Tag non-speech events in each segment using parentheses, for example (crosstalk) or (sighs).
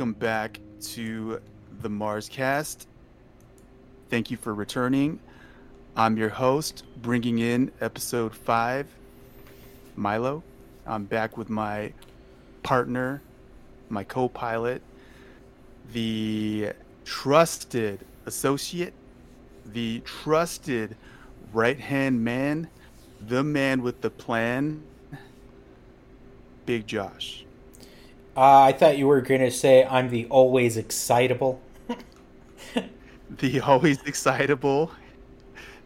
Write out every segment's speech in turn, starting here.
Welcome back to the Mars Cast. Thank you for returning. I'm your host, bringing in episode five, Milo. I'm back with my partner, my co pilot, the trusted associate, the trusted right hand man, the man with the plan, Big Josh. Uh, I thought you were going to say I'm the always excitable. (laughs) the always excitable,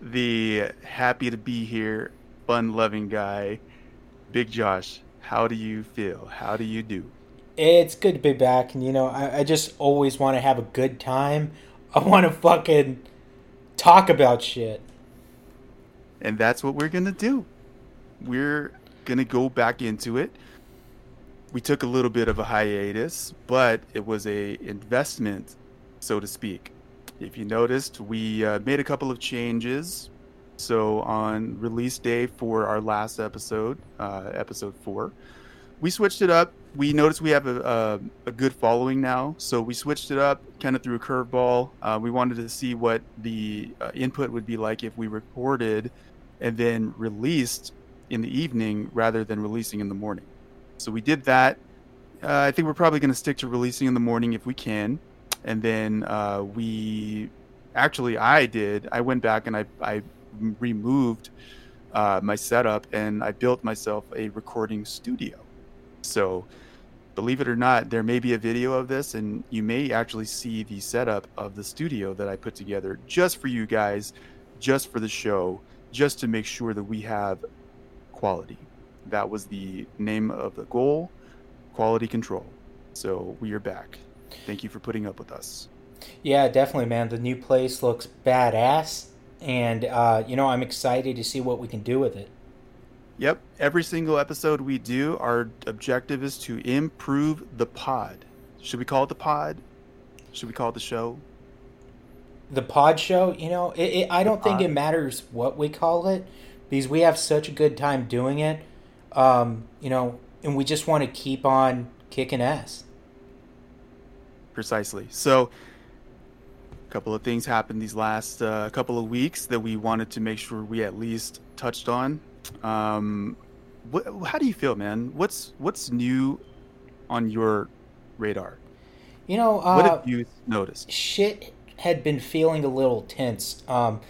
the happy to be here, fun loving guy, Big Josh. How do you feel? How do you do? It's good to be back, and you know, I, I just always want to have a good time. I want to fucking talk about shit. And that's what we're gonna do. We're gonna go back into it we took a little bit of a hiatus, but it was a investment, so to speak. If you noticed, we uh, made a couple of changes. So on release day for our last episode, uh, episode four, we switched it up. We noticed we have a, a, a good following now, so we switched it up, kind of threw a curveball. Uh, we wanted to see what the uh, input would be like if we recorded and then released in the evening rather than releasing in the morning. So we did that. Uh, I think we're probably going to stick to releasing in the morning if we can. And then uh, we actually, I did. I went back and I, I removed uh, my setup and I built myself a recording studio. So, believe it or not, there may be a video of this, and you may actually see the setup of the studio that I put together just for you guys, just for the show, just to make sure that we have quality. That was the name of the goal quality control. So we are back. Thank you for putting up with us. Yeah, definitely, man. The new place looks badass. And, uh, you know, I'm excited to see what we can do with it. Yep. Every single episode we do, our objective is to improve the pod. Should we call it the pod? Should we call it the show? The pod show? You know, it, it, I don't think it matters what we call it because we have such a good time doing it um, you know, and we just want to keep on kicking ass. Precisely. So, a couple of things happened these last uh, couple of weeks that we wanted to make sure we at least touched on. Um, what, how do you feel, man? What's what's new on your radar? You know, uh, what have you noticed? Shit had been feeling a little tense. Um,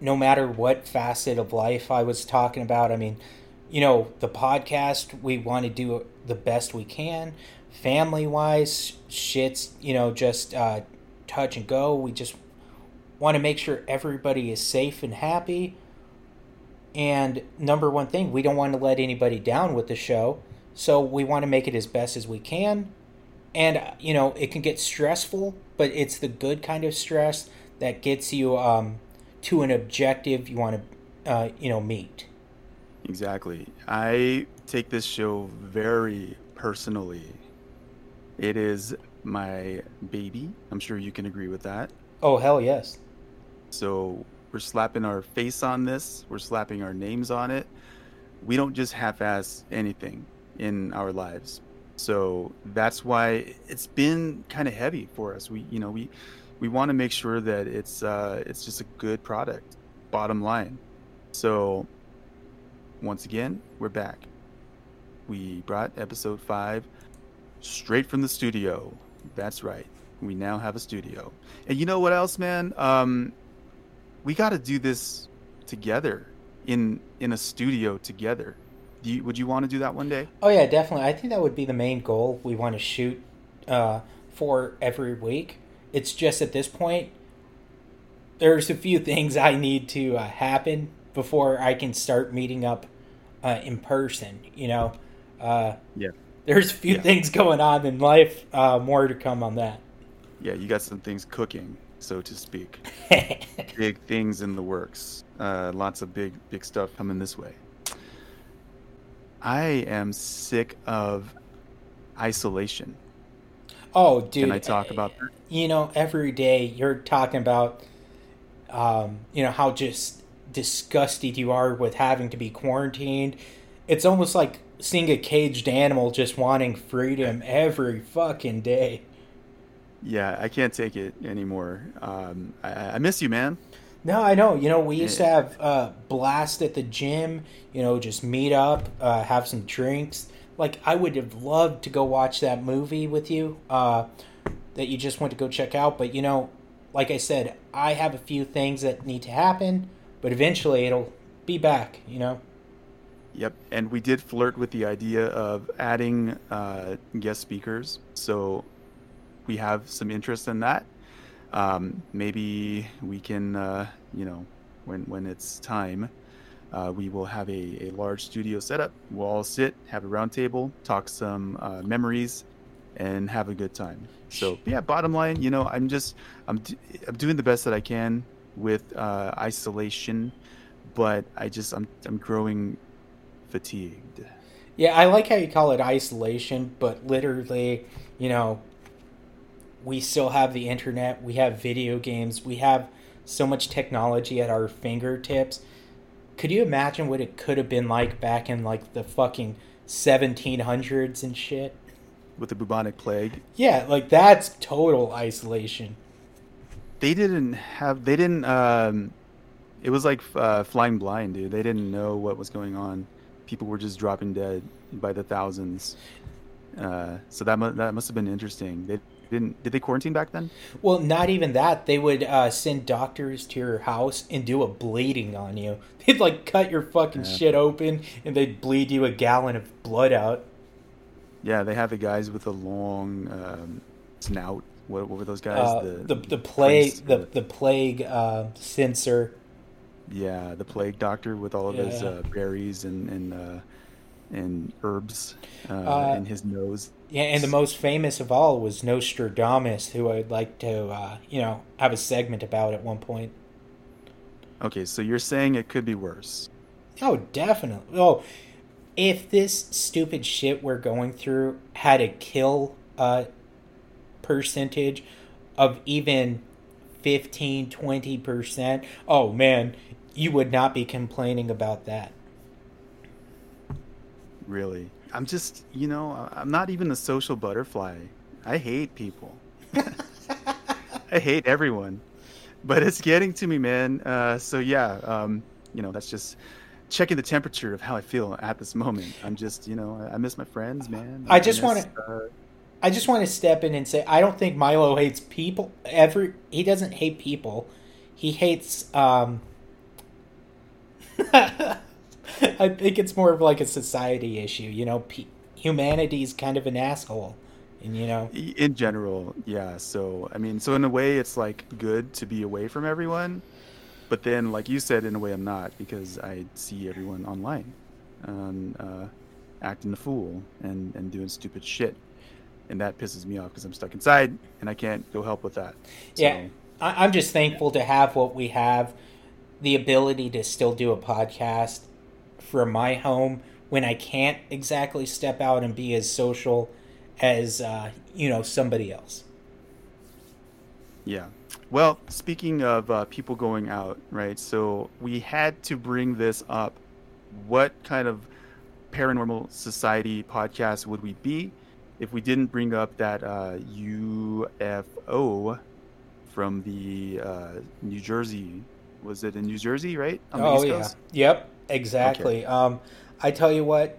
no matter what facet of life I was talking about. I mean, you know, the podcast, we want to do the best we can. Family wise, shit's, you know, just uh, touch and go. We just want to make sure everybody is safe and happy. And number one thing, we don't want to let anybody down with the show. So we want to make it as best as we can. And, you know, it can get stressful, but it's the good kind of stress that gets you um, to an objective you want to, uh, you know, meet. Exactly. I take this show very personally. It is my baby. I'm sure you can agree with that. Oh, hell yes. So we're slapping our face on this, we're slapping our names on it. We don't just half ass anything in our lives. So that's why it's been kind of heavy for us. We, you know, we we want to make sure that it's uh, it's just a good product. Bottom line. So once again, we're back. We brought episode five straight from the studio. That's right. We now have a studio. And you know what else, man? Um, we got to do this together in in a studio together. You, would you want to do that one day? Oh yeah, definitely. I think that would be the main goal. We want to shoot uh, for every week. It's just at this point, there's a few things I need to uh, happen before I can start meeting up uh, in person. You know, uh, yeah. There's a few yeah. things going on in life. Uh, more to come on that. Yeah, you got some things cooking, so to speak. (laughs) big things in the works. Uh, lots of big, big stuff coming this way. I am sick of isolation. Oh, dude! Can I talk about that? You know, every day you're talking about, um, you know, how just disgusted you are with having to be quarantined. It's almost like seeing a caged animal just wanting freedom every fucking day. Yeah, I can't take it anymore. Um, I, I miss you, man. No, I know. You know, we used to have uh, blast at the gym. You know, just meet up, uh, have some drinks. Like, I would have loved to go watch that movie with you uh, that you just went to go check out. But you know, like I said, I have a few things that need to happen, but eventually it'll be back. You know. Yep, and we did flirt with the idea of adding uh, guest speakers. So we have some interest in that. Um, maybe we can, uh, you know, when when it's time, uh, we will have a, a large studio setup. We'll all sit, have a round table, talk some uh, memories, and have a good time. So yeah, bottom line, you know, I'm just I'm I'm doing the best that I can with uh, isolation, but I just I'm I'm growing fatigued. Yeah, I like how you call it isolation, but literally, you know, we still have the internet, we have video games, we have so much technology at our fingertips. Could you imagine what it could have been like back in like the fucking 1700s and shit? With the bubonic plague? Yeah, like that's total isolation. They didn't have, they didn't, um, it was like uh, flying blind, dude. They didn't know what was going on. People were just dropping dead by the thousands. Uh, so that mu- that must have been interesting. They didn't did they quarantine back then? Well, not even that. They would uh, send doctors to your house and do a bleeding on you. (laughs) They'd like cut your fucking yeah. shit open and they'd bleed you a gallon of blood out. Yeah, they have the guys with the long um, snout. What, what, were those guys? Uh, the, the, the plague the the plague uh, censor. Yeah, the plague doctor with all of yeah. his uh, berries and and uh, and herbs uh, uh, in his nose. Yeah, and the most famous of all was Nostradamus, who I'd like to, uh, you know, have a segment about at one point. Okay, so you're saying it could be worse. Oh, definitely. Oh, if this stupid shit we're going through had a kill uh, percentage of even 15, 20%, oh man, you would not be complaining about that really. I'm just, you know, I'm not even a social butterfly. I hate people. (laughs) I hate everyone. But it's getting to me, man. Uh, so yeah, um, you know, that's just checking the temperature of how I feel at this moment. I'm just, you know, I miss my friends, man. I, I just want to. Uh, I just want to step in and say I don't think Milo hates people. Ever he doesn't hate people. He hates um, (laughs) I think it's more of like a society issue. You know, humanity is kind of an asshole, and you know, in general, yeah. So I mean, so in a way, it's like good to be away from everyone, but then, like you said, in a way, I'm not because I see everyone online, um, uh, acting a fool and and doing stupid shit, and that pisses me off because I'm stuck inside and I can't go help with that. So, yeah, I- I'm just thankful to have what we have the ability to still do a podcast from my home when I can't exactly step out and be as social as uh, you know somebody else. Yeah. Well, speaking of uh, people going out, right? So we had to bring this up. What kind of paranormal society podcast would we be if we didn't bring up that uh, UFO from the uh, New Jersey? Was it in New Jersey, right? oh yeah. Yep. Exactly. Okay. Um, I tell you what,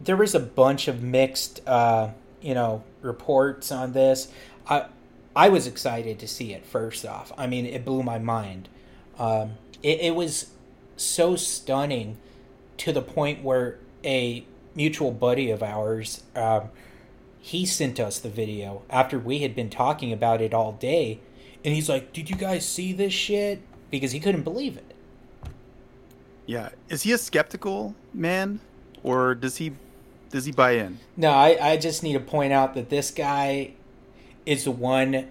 there was a bunch of mixed, uh, you know, reports on this. I I was excited to see it. First off, I mean, it blew my mind. Um, it, it was so stunning to the point where a mutual buddy of ours, um, he sent us the video after we had been talking about it all day, and he's like, "Did you guys see this shit?" Because he couldn't believe it. Yeah, is he a skeptical man, or does he does he buy in? No, I, I just need to point out that this guy is the one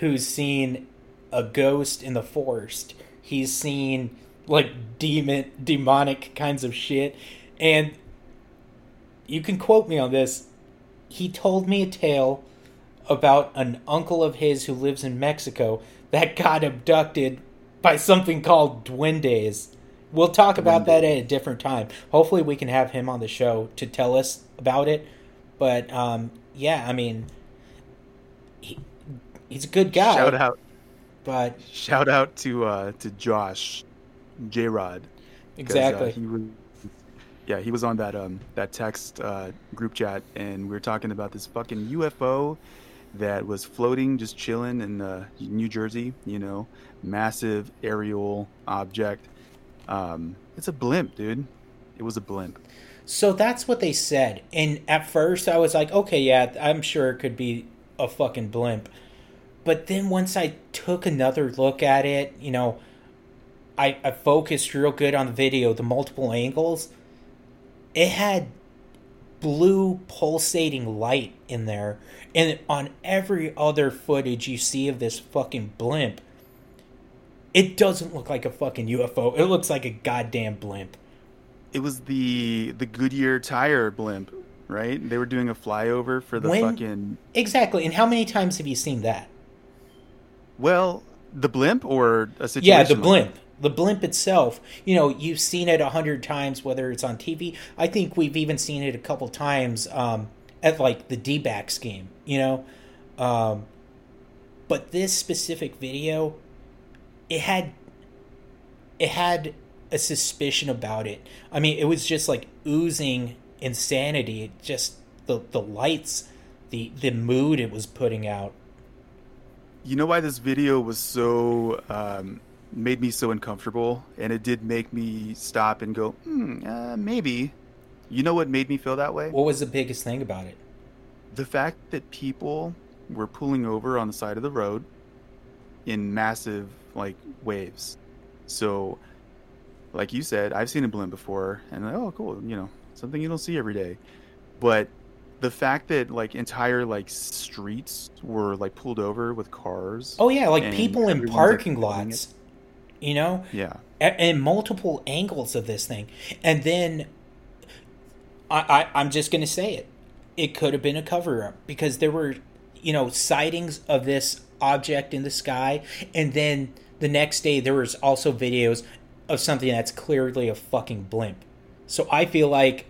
who's seen a ghost in the forest. He's seen like demon demonic kinds of shit, and you can quote me on this. He told me a tale about an uncle of his who lives in Mexico that got abducted by something called duendes We'll talk about that at a different time. Hopefully, we can have him on the show to tell us about it. But um, yeah, I mean, he, he's a good guy. Shout out, but shout out to uh, to Josh, J Rod. Exactly. Uh, he was, yeah, he was on that um that text uh, group chat, and we were talking about this fucking UFO that was floating, just chilling in uh, New Jersey. You know, massive aerial object. Um, it's a blimp, dude. It was a blimp. So that's what they said. And at first, I was like, okay, yeah, I'm sure it could be a fucking blimp. But then once I took another look at it, you know, I, I focused real good on the video, the multiple angles. It had blue pulsating light in there. And on every other footage you see of this fucking blimp, it doesn't look like a fucking UFO. It looks like a goddamn blimp. It was the the Goodyear tire blimp, right? They were doing a flyover for the When- fucking Exactly. And how many times have you seen that? well, the blimp or a situation. Yeah, the like- blimp. The blimp itself, you know, you've seen it a hundred times, whether it's on TV. I think we've even seen it a couple times um, at like the D backs game, you know. Um, but this specific video, it had, it had a suspicion about it. I mean, it was just like oozing insanity. It just the the lights, the the mood it was putting out. You know why this video was so um, made me so uncomfortable, and it did make me stop and go, hmm, uh, maybe. You know what made me feel that way? What was the biggest thing about it? the fact that people were pulling over on the side of the road in massive like waves. So, like you said, I've seen a blimp before, and oh, cool, you know, something you don't see every day. But the fact that like entire like streets were like pulled over with cars. Oh yeah, like people in like, parking lots, you know, Yeah, and multiple angles of this thing, and then I, I I'm just gonna say it, it could have been a cover up because there were, you know, sightings of this object in the sky, and then the next day there was also videos of something that's clearly a fucking blimp. So I feel like,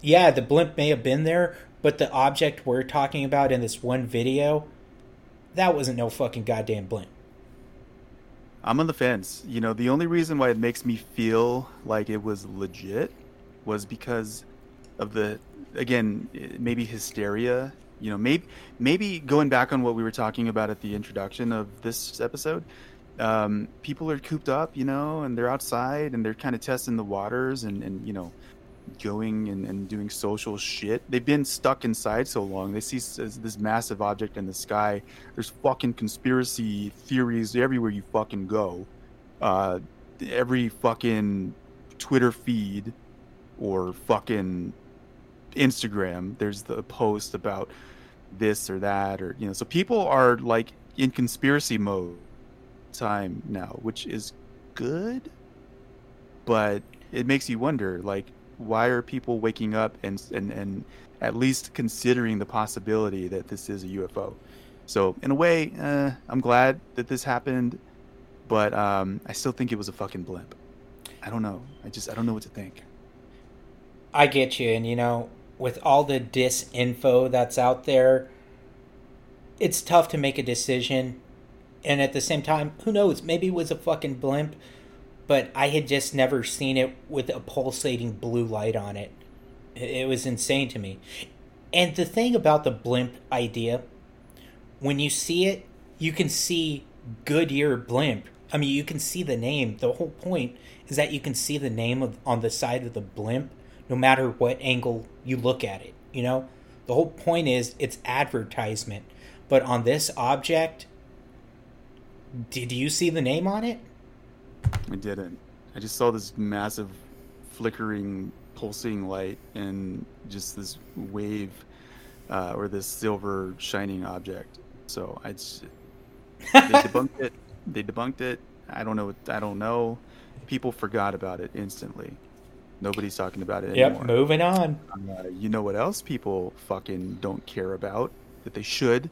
yeah, the blimp may have been there, but the object we're talking about in this one video, that wasn't no fucking goddamn blimp. I'm on the fence. You know, the only reason why it makes me feel like it was legit was because of the again maybe hysteria. You know, maybe maybe going back on what we were talking about at the introduction of this episode. Um, people are cooped up, you know, and they're outside and they're kind of testing the waters and, and you know, going and, and doing social shit. They've been stuck inside so long. They see this massive object in the sky. There's fucking conspiracy theories everywhere you fucking go. Uh, every fucking Twitter feed or fucking Instagram, there's the post about this or that, or you know. So people are like in conspiracy mode time now, which is good, but it makes you wonder, like, why are people waking up and and and at least considering the possibility that this is a UFO? So in a way, uh, I'm glad that this happened, but um, I still think it was a fucking blimp. I don't know. I just I don't know what to think. I get you, and you know, with all the disinfo that's out there, it's tough to make a decision. And at the same time, who knows? Maybe it was a fucking blimp, but I had just never seen it with a pulsating blue light on it. It was insane to me. And the thing about the blimp idea, when you see it, you can see Goodyear blimp. I mean, you can see the name. The whole point is that you can see the name of on the side of the blimp, no matter what angle you look at it. You know, the whole point is it's advertisement. But on this object, did you see the name on it? I didn't. I just saw this massive flickering, pulsing light and just this wave uh, or this silver shining object. So I just, they (laughs) debunked it. They debunked it. I don't know. what- I don't know. People forgot about it instantly. Nobody's talking about it Yep, anymore. Yep, moving on. Uh, you know what else people fucking don't care about that they should?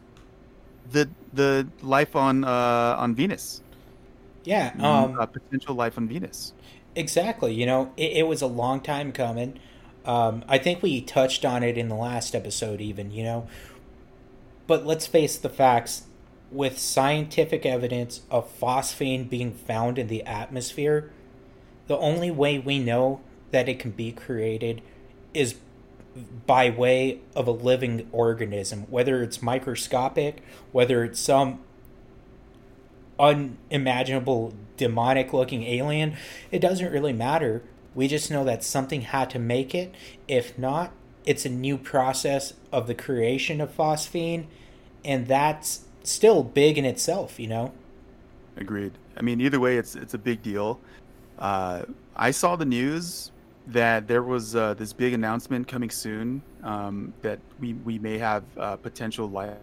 The the life on uh, on Venus. Yeah, um, uh, potential life on Venus. Exactly. You know, it, it was a long time coming. Um, I think we touched on it in the last episode, even, you know. But let's face the facts with scientific evidence of phosphine being found in the atmosphere, the only way we know that it can be created is by way of a living organism, whether it's microscopic, whether it's some unimaginable demonic looking alien, it doesn't really matter. We just know that something had to make it. If not, it's a new process of the creation of phosphine, and that's still big in itself, you know. Agreed. I mean, either way, it's it's a big deal. Uh, I saw the news that there was uh, this big announcement coming soon um, that we we may have uh, potential life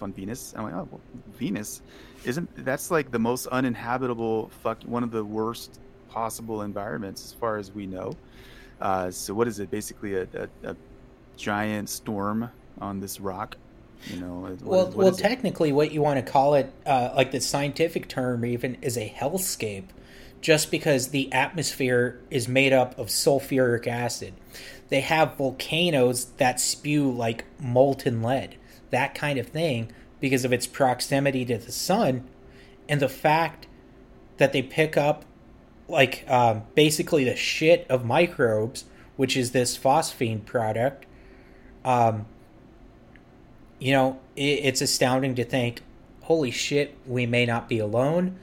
on Venus. I'm like, oh, well, Venus isn't that's like the most uninhabitable fuck one of the worst possible environments as far as we know. Uh, so what is it? Basically, a, a, a giant storm on this rock you know what, well what well technically what you want to call it uh, like the scientific term even is a hellscape just because the atmosphere is made up of sulfuric acid they have volcanoes that spew like molten lead that kind of thing because of its proximity to the sun and the fact that they pick up like um, basically the shit of microbes which is this phosphine product um, you know, it, it's astounding to think, holy shit, we may not be alone.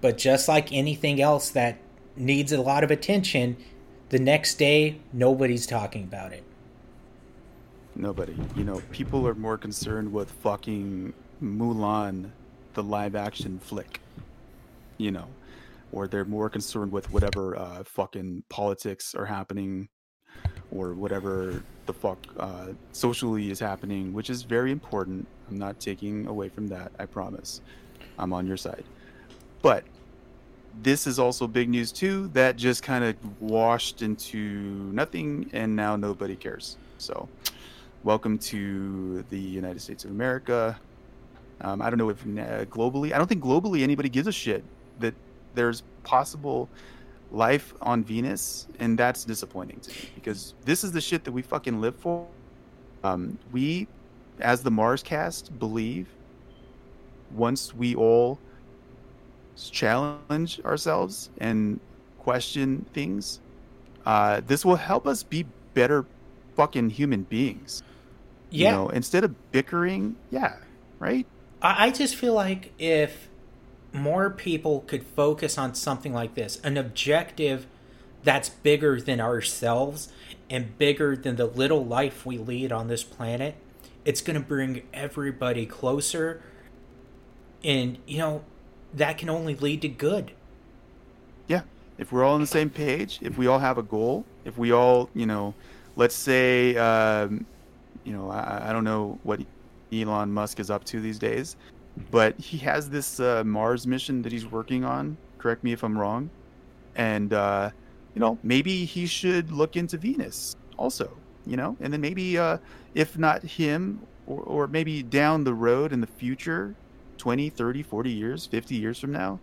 But just like anything else that needs a lot of attention, the next day, nobody's talking about it. Nobody. You know, people are more concerned with fucking Mulan, the live action flick. You know, or they're more concerned with whatever uh, fucking politics are happening or whatever the fuck uh, socially is happening, which is very important. I'm not taking away from that. I promise. I'm on your side. But this is also big news too that just kind of washed into nothing and now nobody cares. So, welcome to the United States of America. Um, I don't know if uh, globally, I don't think globally anybody gives a shit that there's possible life on Venus, and that's disappointing to me because this is the shit that we fucking live for. Um, we, as the Mars cast, believe once we all challenge ourselves and question things, uh, this will help us be better fucking human beings. Yeah. You know, instead of bickering, yeah, right? I, I just feel like if more people could focus on something like this an objective that's bigger than ourselves and bigger than the little life we lead on this planet it's going to bring everybody closer and you know that can only lead to good yeah if we're all on the same page if we all have a goal if we all you know let's say um, you know I, I don't know what elon musk is up to these days but he has this uh, Mars mission that he's working on. Correct me if I'm wrong. And uh, you know, maybe he should look into Venus also. You know, and then maybe uh, if not him, or, or maybe down the road in the future, 20, 30, 40 years, 50 years from now,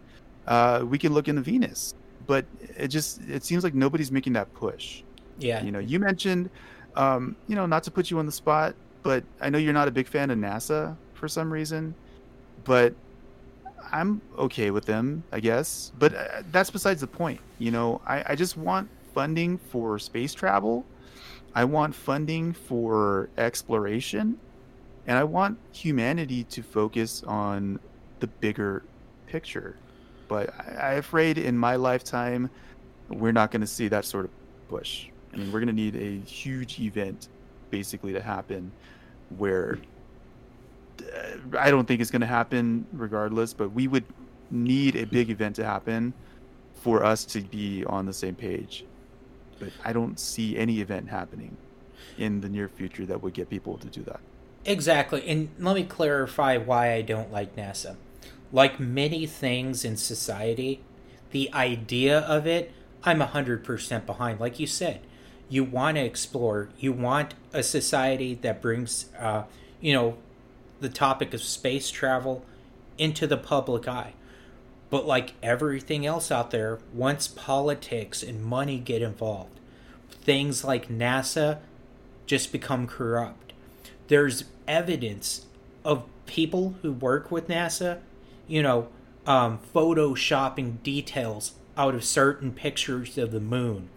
uh, we can look into Venus. But it just it seems like nobody's making that push. Yeah. You know, you mentioned, um, you know, not to put you on the spot, but I know you're not a big fan of NASA for some reason but I'm okay with them, I guess. But uh, that's besides the point. You know, I, I just want funding for space travel. I want funding for exploration. And I want humanity to focus on the bigger picture. But I, I'm afraid in my lifetime, we're not going to see that sort of push. I mean, we're going to need a huge event basically to happen where uh, I don't think it's going to happen regardless, but we would need a big event to happen for us to be on the same page. But I don't see any event happening in the near future that would get people to do that. Exactly. And let me clarify why I don't like NASA. Like many things in society, the idea of it, I'm 100% behind. Like you said, you want to explore, you want a society that brings, uh, you know, the topic of space travel into the public eye. But like everything else out there, once politics and money get involved, things like NASA just become corrupt. There's evidence of people who work with NASA, you know, um, photoshopping details out of certain pictures of the moon.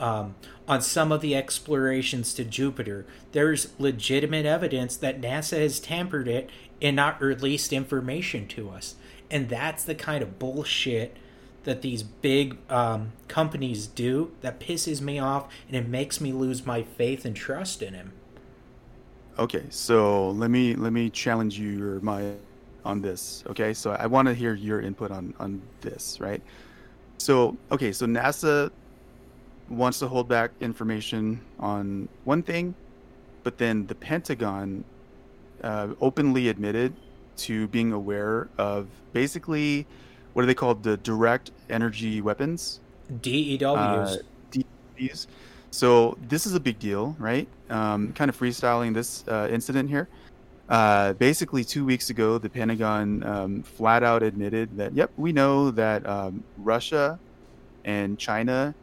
Um, on some of the explorations to Jupiter, there's legitimate evidence that NASA has tampered it and not released information to us. And that's the kind of bullshit that these big um, companies do that pisses me off and it makes me lose my faith and trust in him. Okay, so let me let me challenge you your my on this. Okay, so I want to hear your input on on this, right? So okay, so NASA wants to hold back information on one thing, but then the Pentagon uh, openly admitted to being aware of basically what are they called the direct energy weapons DEWs. uh, DEWs. So this is a big deal, right? Um, kind of freestyling this uh, incident here. Uh, basically, two weeks ago, the Pentagon um, flat out admitted that, yep, we know that um, Russia and China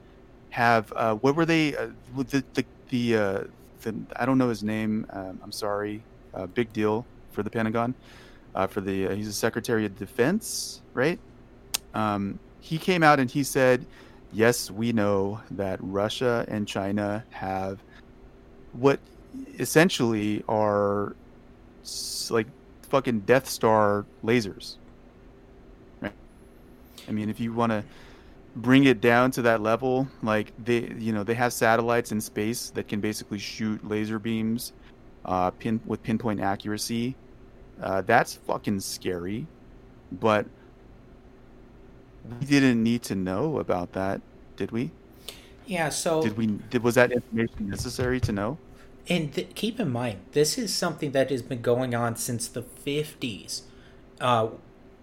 have uh, what were they? Uh, the the, the, uh, the I don't know his name. Um, I'm sorry. Uh, big deal for the Pentagon. Uh, for the uh, he's a Secretary of Defense, right? Um, he came out and he said, yes, we know that Russia and China have what essentially are like fucking Death Star lasers. Right? I mean, if you want to bring it down to that level, like they, you know, they have satellites in space that can basically shoot laser beams, uh, pin with pinpoint accuracy. Uh, that's fucking scary, but we didn't need to know about that, did we? Yeah, so Did we? Did, was that information necessary to know? And th- keep in mind, this is something that has been going on since the 50s. Uh,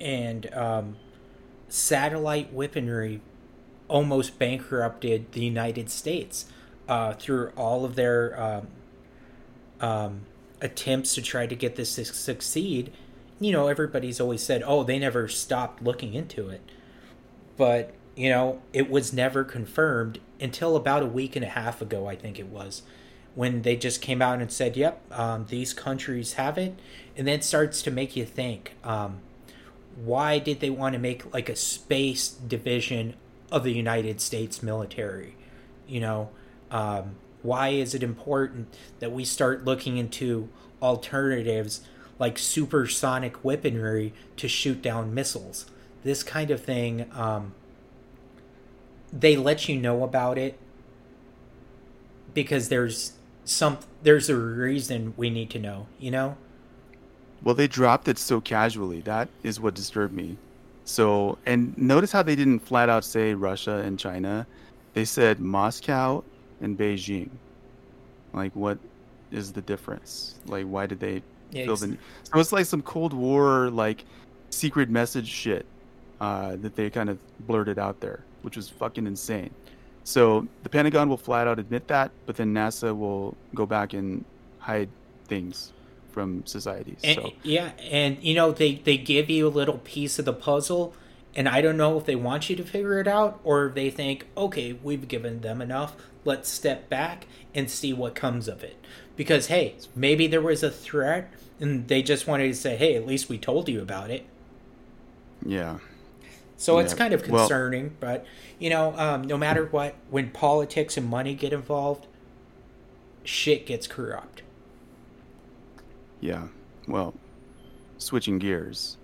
and um, satellite weaponry almost bankrupted the United States uh, through all of their um, um, attempts to try to get this to succeed. You know, everybody's always said, oh, they never stopped looking into it. But, you know, it was never confirmed until about a week and a half ago, I think it was when they just came out and said, "Yep, um, these countries have it," and then it starts to make you think, um, why did they want to make like a space division of the United States military? You know, um, why is it important that we start looking into alternatives like supersonic weaponry to shoot down missiles? This kind of thing. Um, they let you know about it because there's some there's a reason we need to know you know Well, they dropped it so casually. That is what disturbed me. So, and notice how they didn't flat out say Russia and China. They said Moscow and Beijing. Like, what is the difference? Like, why did they Yeah, feel the? So it's like some Cold War, like, secret message shit uh, that they kind of blurted out there, which was fucking insane. So the Pentagon will flat out admit that, but then NASA will go back and hide things from societies. and, so yeah and you know they they give you a little piece of the puzzle and i don't know if they want you to figure it out or if they think okay we've given them enough let's step back and see what comes of it because hey maybe there was a threat and they just wanted to say hey at least we told you about it yeah, So it's kind of well- concerning, but you know, um, no matter what, when politics and money get involved, shit gets corrupt. Yeah. Well, switching gears.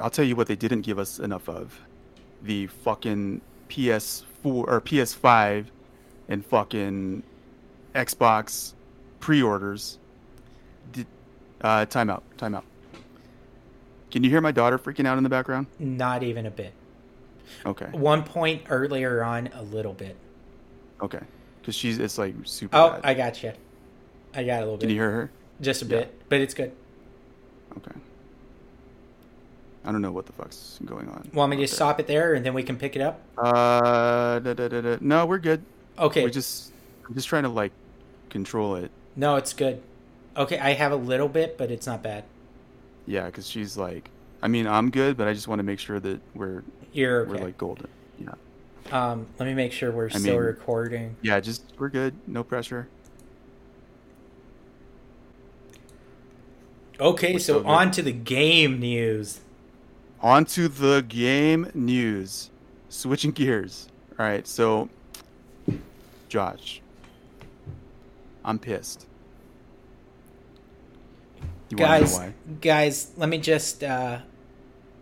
I'll tell you what they didn't give us enough of: the fucking PS4 or PS5 and fucking Xbox pre-orders. Did, uh, time out. Time out. Can you hear my daughter freaking out in the background? Not even a bit. Okay. One point earlier on, a little bit. Okay. Because she's it's like super Oh, bad. I got you. I got a little bit. Can bit, you hear her? Just a Yeah. bit, but it's good. Okay. I don't know what the fuck's going on. Want me to there. stop it there and then we can pick it up? Uh, da, da, da, da. no, we're good. Okay. We're just, I'm just trying to like control it. No, it's good. Okay, I have a little bit, but it's not bad. Yeah, because she's like, I mean, I'm good, but I just want to make sure that we're You're okay. we're like golden. Yeah. Um, let me make sure we're I still mean- recording. Yeah, just we're good. No pressure. Okay, so good. on to the game news. On to the game news. Switching gears. All right, so Josh, I'm pissed. You guys, guys, let me just uh,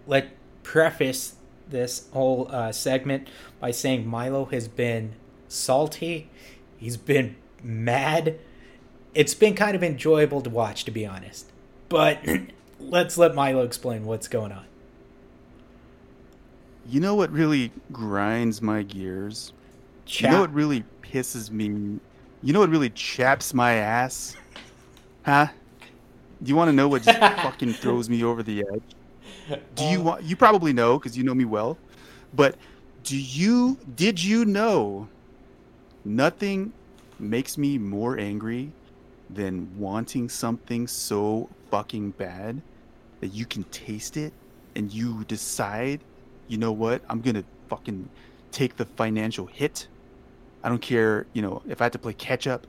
let preface this whole uh, segment by saying Milo has been salty. He's been mad. It's been kind of enjoyable to watch, to be honest. But (clears throat) let's let Milo explain what's going on. You know what really grinds my gears? Chat. You know what really pisses me? You know what really chaps my ass? Huh? Do you want to know what just (laughs) fucking throws me over the edge? Do you Um, want? You probably know because you know me well. But do you? Did you know? Nothing makes me more angry than wanting something so fucking bad that you can taste it and you decide, you know what? I'm gonna fucking take the financial hit. I don't care, you know, if I had to play catch up,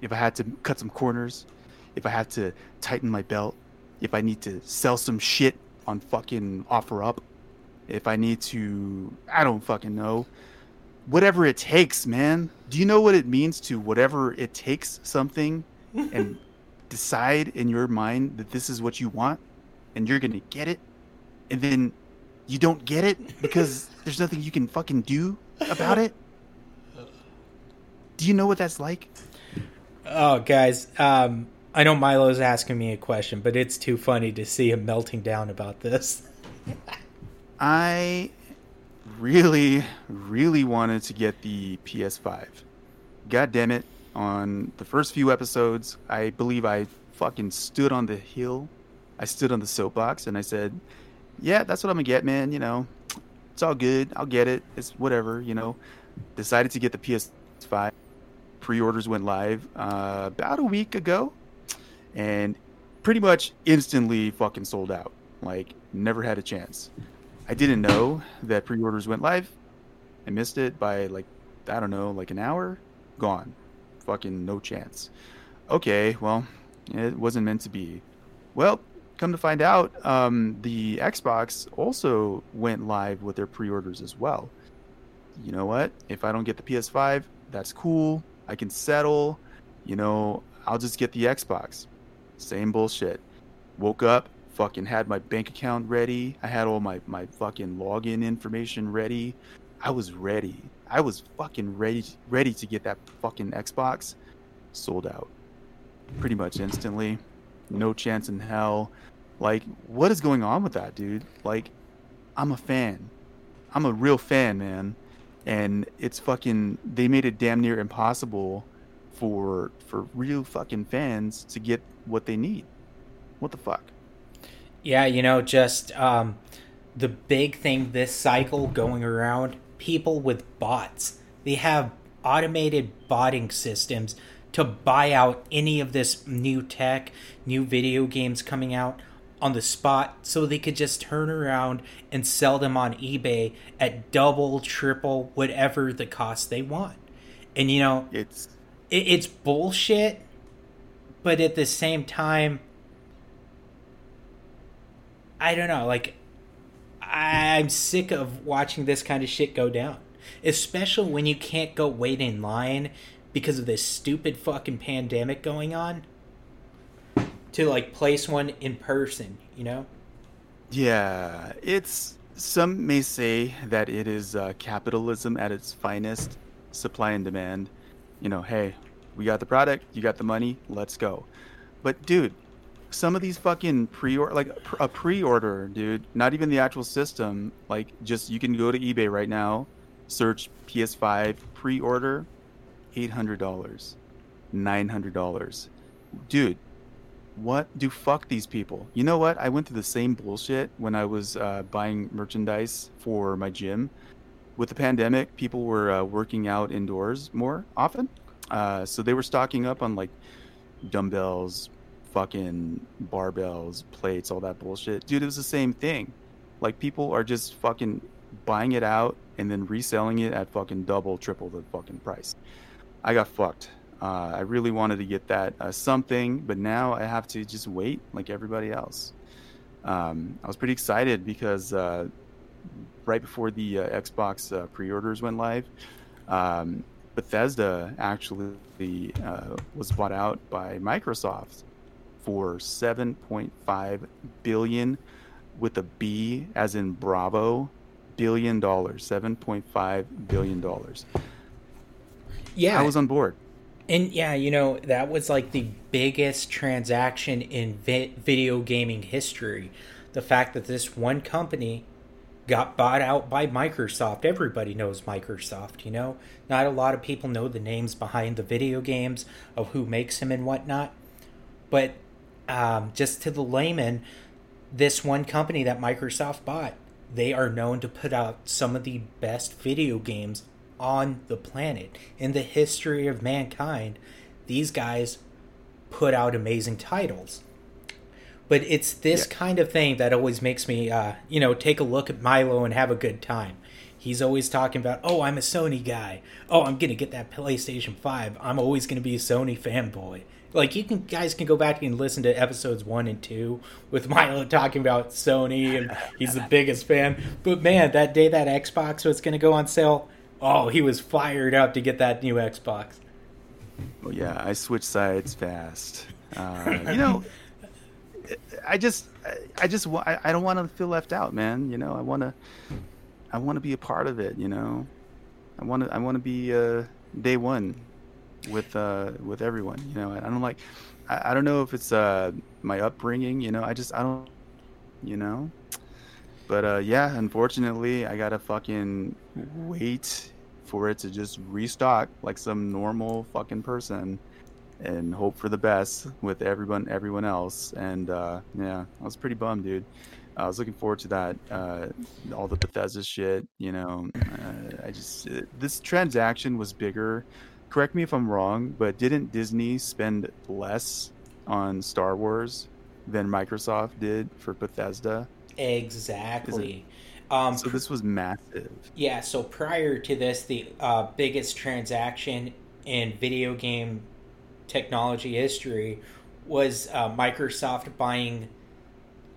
if I had to cut some corners, if I have to tighten my belt, if I need to sell some shit on fucking offer up, if I need to, I don't fucking know. Whatever it takes, man. Do you know what it means to whatever it takes something and (laughs) decide in your mind that this is what you want and you're going to get it and then you don't get it because (laughs) there's nothing you can fucking do about it? Do you know what that's like? Oh, guys, um, I know Milo's asking me a question, but it's too funny to see him melting down about this. (laughs) I really, really wanted to get the PS5. God damn it. On the first few episodes, I believe I fucking stood on the hill. I stood on the soapbox and I said, Yeah, that's what I'm gonna get, man. You know, it's all good. I'll get it. It's whatever, you know. Decided to get the PS5. Pre orders went live uh, about a week ago and pretty much instantly fucking sold out. Like, never had a chance. I didn't know that pre-orders went live. I missed it by like I don't know, like an hour. Gone. Fucking no chance. Okay, well, it wasn't meant to be. Well, come to find out, um, the Xbox also went live with their pre-orders as well. You know what? If I don't get the PS5, that's cool. I can settle. You know, I'll just get the Xbox. Same bullshit. Woke up, fucking had my bank account ready. I had all my, my fucking login information ready. I was ready. I was fucking ready ready to get that fucking Xbox. Sold out. Pretty much instantly. No chance in hell. Like, what is going on with that, dude? Like, I'm a fan. I'm a real fan, man. And it's fucking they made it damn near impossible for for real fucking fans to get what they need. What the fuck? Yeah, you know, just um, the big thing this cycle going around people with bots. They have automated botting systems to buy out any of this new tech, new video games coming out on the spot so they could just turn around and sell them on eBay at double, triple, whatever the cost they want. And you know, It's it, it's bullshit, but at the same time, I don't know. Like, I'm sick of watching this kind of shit go down, especially when you can't go wait in line because of this stupid fucking pandemic going on. To like place one in person, you know? Yeah, it's some may say that it is uh, capitalism at its finest, supply and demand. You know, hey, we got the product, you got the money, let's go. But dude, some of these fucking pre-order, like a pre-order, dude, not even the actual system. Like, just you can go to eBay right now, search PS5 pre-order, eight hundred dollars, nine hundred dollars, dude what do fuck these people. You know what? I went through the same bullshit when i was uh, buying merchandise for my gym. With the pandemic people were uh, working out indoors more often uh, so they were stocking up on like dumbbells fucking barbells, plates, all that bullshit. Dude, it was the same thing. Like people are just fucking buying it out and then reselling it at fucking double, triple the fucking price. I got fucked. Uh, I really wanted to get that uh, something, but now I have to just wait like everybody else. Um, I was pretty excited because uh, right before the uh, Xbox uh, pre-orders went live, um, Bethesda actually uh, was bought out by Microsoft for 7.5 billion with a B as in Bravo billion dollars 7.5 billion dollars yeah I was on board and yeah you know that was like the biggest transaction in vi- video gaming history the fact that this one company got bought out by Microsoft. Everybody knows Microsoft, you know? Not a lot of people know the names behind the video games of who makes them and whatnot. But um, just to the layman, this one company that Microsoft bought, they are known to put out some of the best video games on the planet. In the history of mankind, these guys put out amazing titles. But it's this yeah. kind of thing that always makes me, uh, you know, take a look at Milo and have a good time. He's always talking about, oh, I'm a Sony guy. Oh, I'm gonna get that PlayStation Five. I'm always gonna be a Sony fanboy. Like you can guys can go back and listen to episodes one and two with (laughs) Milo talking about Sony and he's the biggest fan. But man, that day that Xbox was gonna go on sale, oh, he was fired up to get that new Xbox. Oh yeah, I switched sides fast. Uh, you know, I just, I just, I don't want to feel left out, man. You know, I want to, I want to be a part of it. You know, I want to, I want to be uh, day one with uh, with everyone. You know, I don't like, I, I don't know if it's uh, my upbringing. You know, I just, I don't, you know, but uh, yeah, unfortunately, I gotta fucking wait for it to just restock like some normal fucking person and hope for the best with everyone everyone else. And uh, yeah, I was pretty bummed, dude. I was looking forward to that. Uh, all the Bethesda shit, you know. Uh, I just uh, this transaction was bigger. Correct me if I'm wrong, but didn't Disney spend less on Star Wars than Microsoft did for Bethesda? Exactly. Um, so this was massive. Yeah. So prior to this, the uh, biggest transaction in video game technology history was uh, Microsoft buying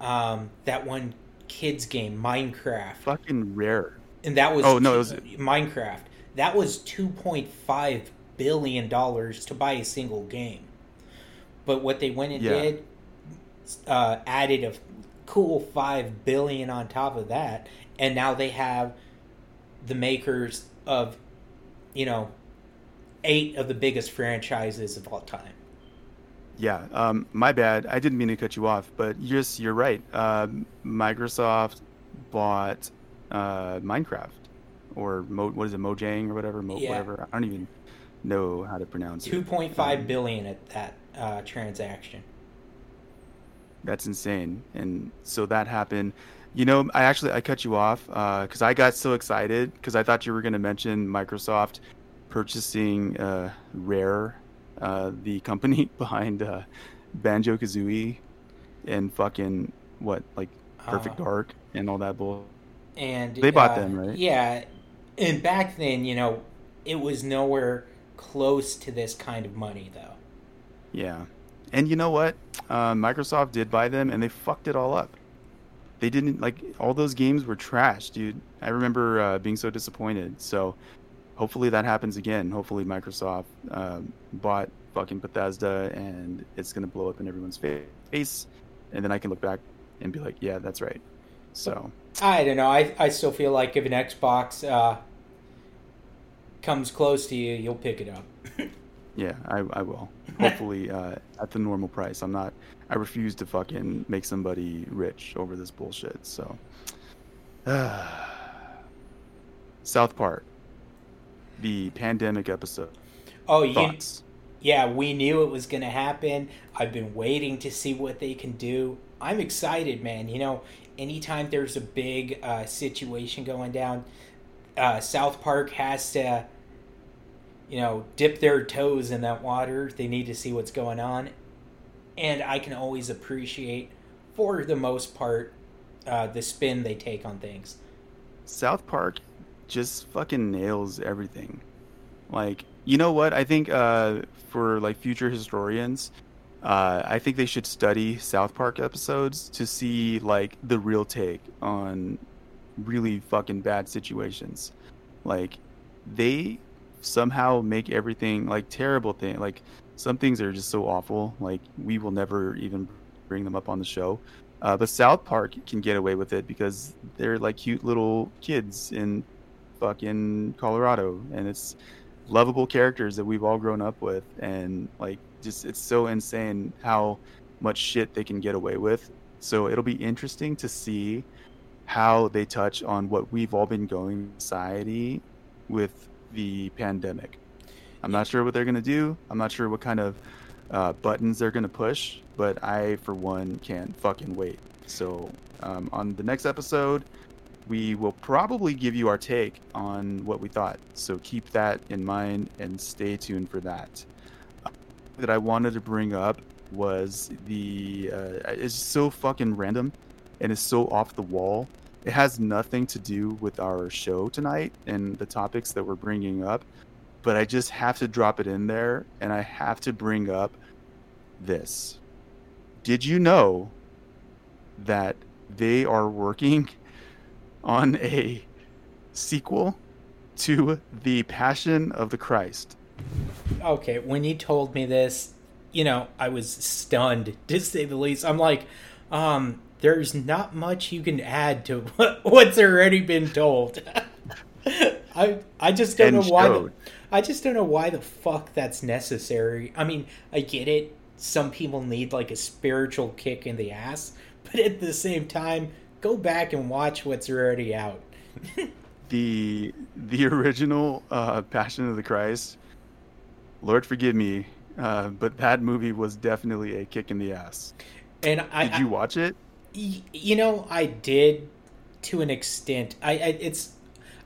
um, that one kids game, Minecraft. Fucking rare. And that was oh no, it was Minecraft. That was two point five billion dollars to buy a single game. But what they went and yeah. did, uh, added a cool five billion on top of that, and now they have the makers of, you know, eight of the biggest franchises of all time. Yeah, um, my bad. I didn't mean to cut you off, but just you're right. Uh, Microsoft bought uh, Minecraft, or Mo, what is it, Mojang or whatever, Mo, yeah. whatever. I don't even know how to pronounce Two point five um, at that uh, transaction. That's insane, and so that happened. You know, I actually I cut you off because uh, I got so excited because I thought you were going to mention Microsoft purchasing uh, Rare, uh, the company (laughs) behind uh, Banjo Kazooie, and fucking what like Perfect uh, Dark and all that bull. And they bought uh, them, right? Yeah, and back then, you know, it was nowhere close to this kind of money, though. Yeah, and you know what? Uh, Microsoft did buy them, and they fucked it all up. They didn't like all those games were trash, dude. I remember uh, being so disappointed. So hopefully that happens again. Hopefully Microsoft um, bought fucking Bethesda and it's gonna blow up in everyone's face, and then I can look back and be like, yeah, that's right. So I don't know. I I still feel like if an Xbox uh, comes close to you, you'll pick it up. (laughs) yeah, I I will. (laughs) Hopefully uh, at the normal price. I'm not. I refuse to fucking make somebody rich over this bullshit. So. (sighs) South Park the pandemic episode. Oh, you, yeah, we knew it was going to happen. I've been waiting to see what they can do. I'm excited, man. You know, anytime there's a big uh, situation going down, uh, South Park has to, you know, dip their toes in that water. They need to see what's going on. and I can always appreciate, for the most part, uh, the spin they take on things. South Park just fucking nails everything. Like, you know what? I think uh, for like future historians, uh, I think they should study South Park episodes to see like the real take on really fucking bad situations. Like, they somehow make everything like terrible thing. Like, some things are just so awful. Like, we will never even bring them up on the show. Uh, but South Park can get away with it because they're like cute little kids in fucking Colorado, and it's lovable characters that we've all grown up with, and like just it's so insane how much shit they can get away with. So it'll be interesting to see how they touch on what we've all been going in society with the pandemic. I'm not sure what they're gonna do. I'm not sure what kind of uh, buttons they're gonna push, but I, for one, can't fucking wait. So um, on the next episode, we will probably give you our take on what we thought. So keep that in mind and stay tuned for that. That I wanted to bring up was the uh, it's so fucking random and it's so off the wall. It has nothing to do with our show tonight and the topics that we're bringing up, but I just have to drop it in there and I have to bring up this. Did you know that they are working (laughs) on a sequel to The Passion of the Christ. Okay, when you told me this, you know, I was stunned (laughs) to say the least. I'm like, um, there's not much you can add to (laughs) what's already been told. (laughs) I I just don't and know why. The, I just don't know why the fuck that's necessary. I mean, I get it. Some people need like a spiritual kick in the ass, but at the same time, go back and watch what's already out. (laughs) the the original uh, Passion of the Christ, Lord forgive me, uh, but that movie was definitely a kick in the ass. And I, did you watch it? You know, I did to an extent. I, I it's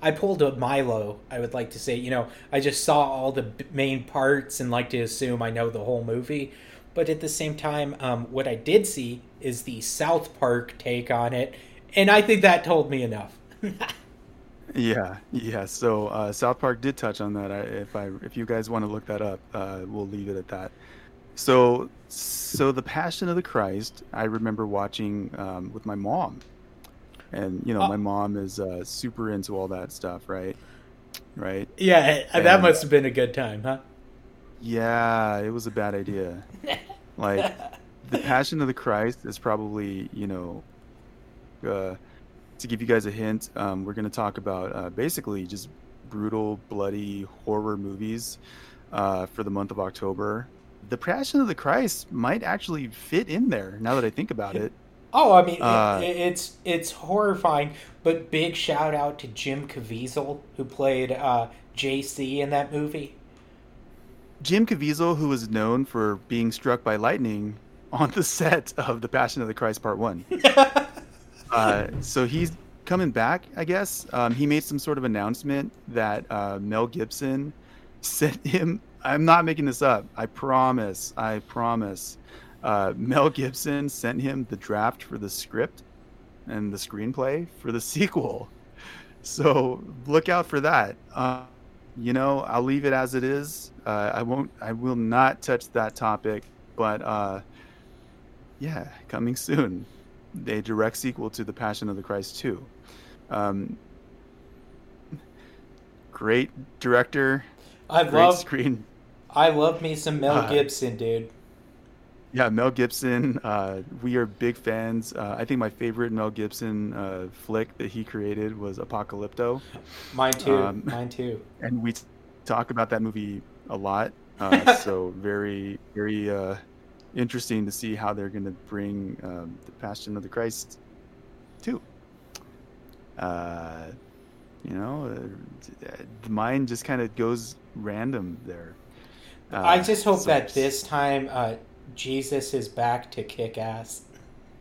I pulled a Milo. I would like to say, you know, I just saw all the main parts and like to assume I know the whole movie. But at the same time, um, what I did see is the South Park take on it, and I think that told me enough. (laughs) yeah, yeah. So uh, South Park did touch on that. I, if I if you guys want to look that up, uh, we'll leave it at that. So so the Passion of the Christ, I remember watching um, with my mom, and you know oh. my mom is uh, super into all that stuff, right? Right. Yeah, and, that must have been a good time, huh? Yeah, it was a bad idea. (laughs) like the Passion of the Christ is probably you know uh, to give you guys a hint, um, we're going to talk about uh, basically just brutal, bloody horror movies uh, for the month of October. The Passion of the Christ might actually fit in there now that I think about it. Oh, I mean, uh, it, it's it's horrifying. But big shout out to Jim Caviezel who played uh, JC in that movie. Jim Caviezel, who was known for being struck by lightning on the set of The Passion of the Christ Part One. (laughs) Uh, so he's coming back, I guess. Um, he made some sort of announcement that uh, Mel Gibson sent him. I'm not making this up. I promise. I promise. Uh, Mel Gibson sent him the draft for the script and the screenplay for the (laughs) sequel. So look out for that. Uh, you know, I'll leave it as it is. Uh, I won't. I will not touch that topic. But uh, yeah, coming soon a direct sequel to The Passion of the Christ 2. Um, great director. I love screen. I love me some Mel uh, Gibson, dude. Yeah, Mel Gibson. Uh, we are big fans. Uh, I think my favorite Mel Gibson uh, flick that he created was Apocalypto. Mine too. Um, Mine too. (laughs) And we talk about that movie a lot. Uh, (laughs) so very, very uh, interesting to see how they're going to bring um, the Passion of the Christ to. Uh, you know, uh, the mind just kind of goes random there. Uh, I just hope so that this time uh, Jesus is back to kick ass.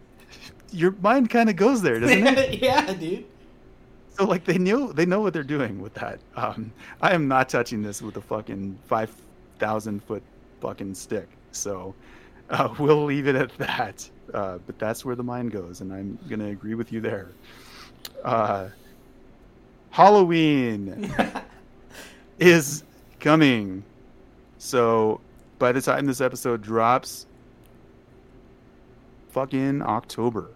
(laughs) Your mind kind of goes there, doesn't it? (laughs) yeah, dude. So like they knew they know what they're doing with that. Um, I am not touching this with a fucking five thousand foot fucking stick. So uh, (laughs) we'll leave it at that. Uh, but that's where the mind goes, and I'm going to agree with you there. Uh, Halloween (laughs) is coming. So by the time this episode drops, fucking October.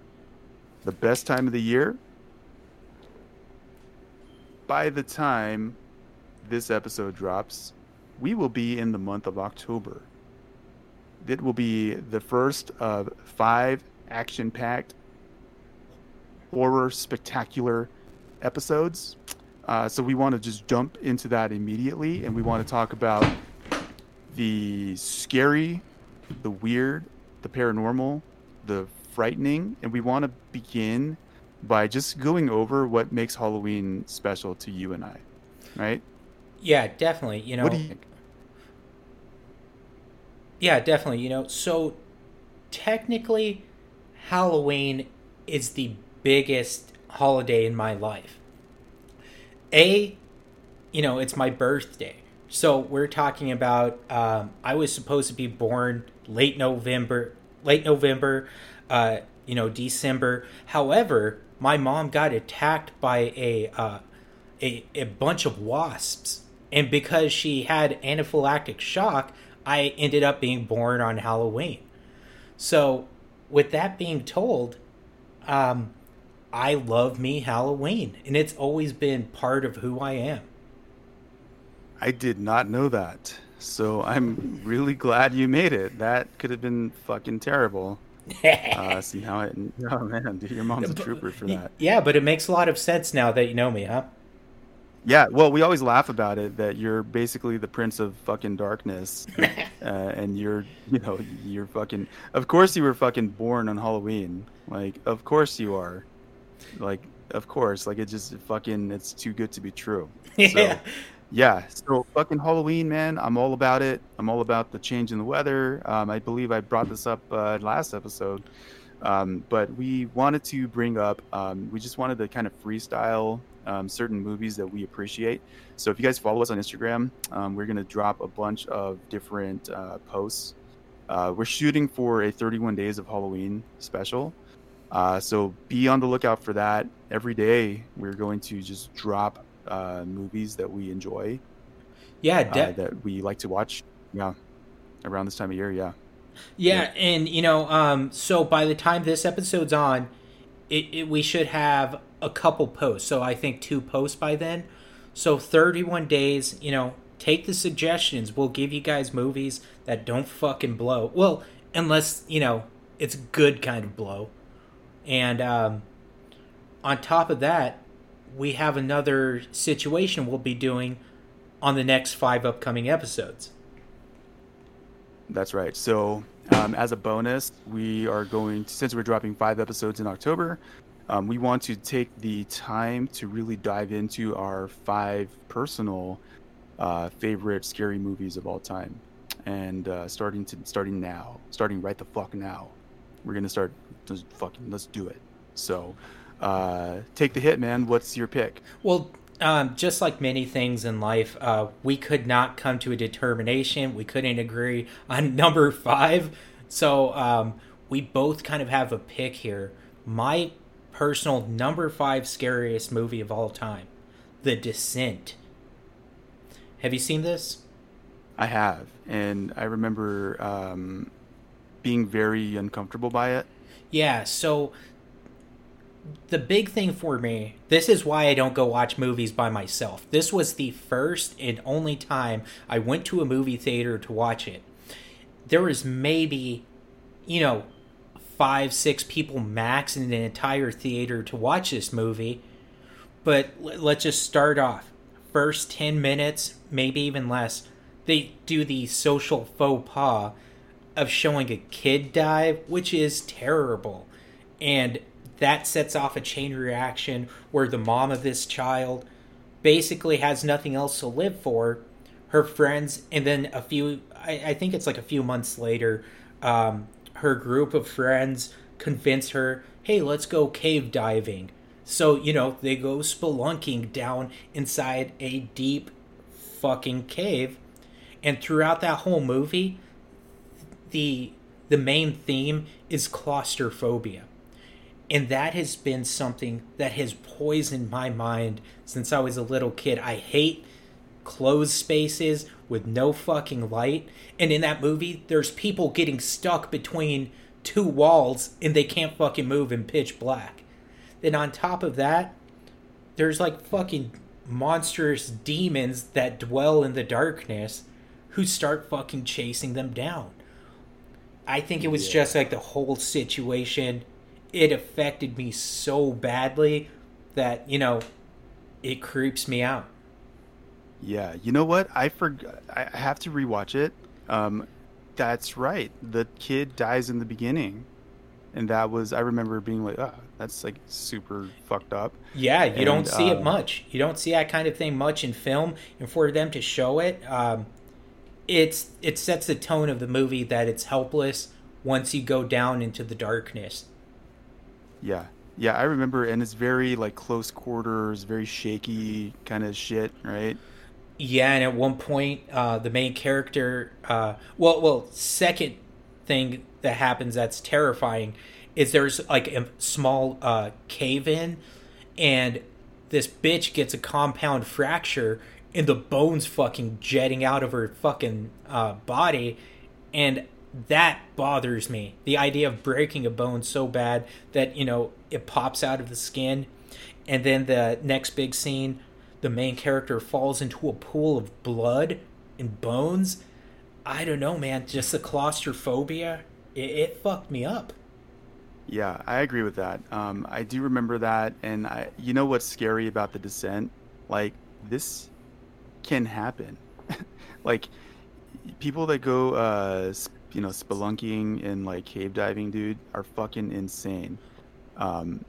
The best time of the year. By the time this episode drops, we will be in the month of October. It will be the first of five action packed, horror spectacular episodes. Uh, so we want to just jump into that immediately and we want to talk about the scary, the weird, the paranormal, the frightening. And we want to begin by just going over what makes Halloween special to you and I, right? Yeah, definitely. You know, what do you think? Yeah, definitely. You know, so technically, Halloween is the biggest holiday in my life. A, you know, it's my birthday. So we're talking about. Um, I was supposed to be born late November, late November, uh, you know, December. However, my mom got attacked by a uh, a a bunch of wasps, and because she had anaphylactic shock, I ended up being born on Halloween. So, with that being told, um, I love me Halloween, and it's always been part of who I am. I did not know that. So I'm really glad you made it. That could have been fucking terrible. (laughs) uh, see how it. Oh man, dude, your mom's a trooper for that. Yeah, but it makes a lot of sense now that you know me, huh? Yeah, well, we always laugh about it that you're basically the prince of fucking darkness, (laughs) uh, and you're, you know, you're fucking. Of course, you were fucking born on Halloween. Like, of course you are. Like, of course. Like, it just fucking. It's too good to be true. (laughs) Yeah. So, yeah. So fucking Halloween, man. I'm all about it. I'm all about the change in the weather. Um, I believe I brought this up uh, last episode. Um, but we wanted to bring up, um, we just wanted to kind of freestyle um, certain movies that we appreciate. So if you guys follow us on Instagram, um, we're going to drop a bunch of different uh, posts. Uh, we're shooting for a 31 Days of Halloween special. Uh, so be on the lookout for that. Every day, we're going to just drop uh, movies that we enjoy. Yeah, de- uh, that we like to watch. Yeah, around this time of year. Yeah. Yeah, and you know, um, so by the time this episode's on, it, it, we should have a couple posts. So I think two posts by then. So 31 days, you know, take the suggestions. We'll give you guys movies that don't fucking blow. Well, unless, you know, it's good kind of blow. And um, on top of that, we have another situation we'll be doing on the next five upcoming episodes. That's right. So, um, as a bonus, we are going to, since we're dropping five episodes in October, um, we want to take the time to really dive into our five personal uh, favorite scary movies of all time, and uh, starting to starting now, starting right the fuck now, we're gonna start just fucking let's do it. So, uh, take the hit, man. What's your pick? Well, um, just like many things in life, uh, we could not come to a determination. We couldn't agree on (laughs) number five. So um, we both kind of have a pick here. My personal number five scariest movie of all time, The Descent. Have you seen this? I have, and I remember um, being very uncomfortable by it. Yeah, so the big thing for me, this is why I don't go watch movies by myself. This was the first and only time I went to a movie theater to watch it. There was maybe, you know, five, six people max in an entire theater to watch this movie. But let's just start off. First 10 minutes, maybe even less, they do the social faux pas of showing a kid die, which is terrible. And that sets off a chain reaction where the mom of this child basically has nothing else to live for. Her friends, and then a few, I, I think it's like a few months later, um, her group of friends convince her, hey, let's go cave diving. So, you know, they go spelunking down inside a deep fucking cave. And throughout that whole movie, the the main theme is claustrophobia. And that has been something that has poisoned my mind since I was a little kid. I hate closed spaces with no fucking light. And in that movie, there's people getting stuck between two walls and they can't fucking move in pitch black. Then on top of that, there's like fucking monstrous demons that dwell in the darkness who start fucking chasing them down. I think it was yeah. just like the whole situation. It affected me so badly that, you know, it creeps me out. Yeah, you know what? I forgot. I have to rewatch it. Um, that's right. The kid dies in the beginning, and that was I remember being like, "Ah, oh, that's like super fucked up." Yeah, you and, don't see uh, it much. You don't see that kind of thing much in film, and for them to show it, um, it's it sets the tone of the movie that it's helpless once you go down into the darkness. Yeah, yeah, I remember, and it's very like close quarters, very shaky kind of shit, right? Yeah, and at one point, uh, the main character, uh, well, well, second thing that happens that's terrifying is there's like a small uh, cave in, and this bitch gets a compound fracture, and the bones fucking jetting out of her fucking uh, body, and that bothers me. The idea of breaking a bone so bad that you know it pops out of the skin, and then the next big scene the main character falls into a pool of blood and bones. I don't know, man. Just the claustrophobia, it, it fucked me up. Yeah, I agree with that. Um, I do remember that, and I, you know what's scary about the descent? Like this can happen. (laughs) like people that go, uh, you know, spelunking and like cave diving, dude, are fucking insane. Um,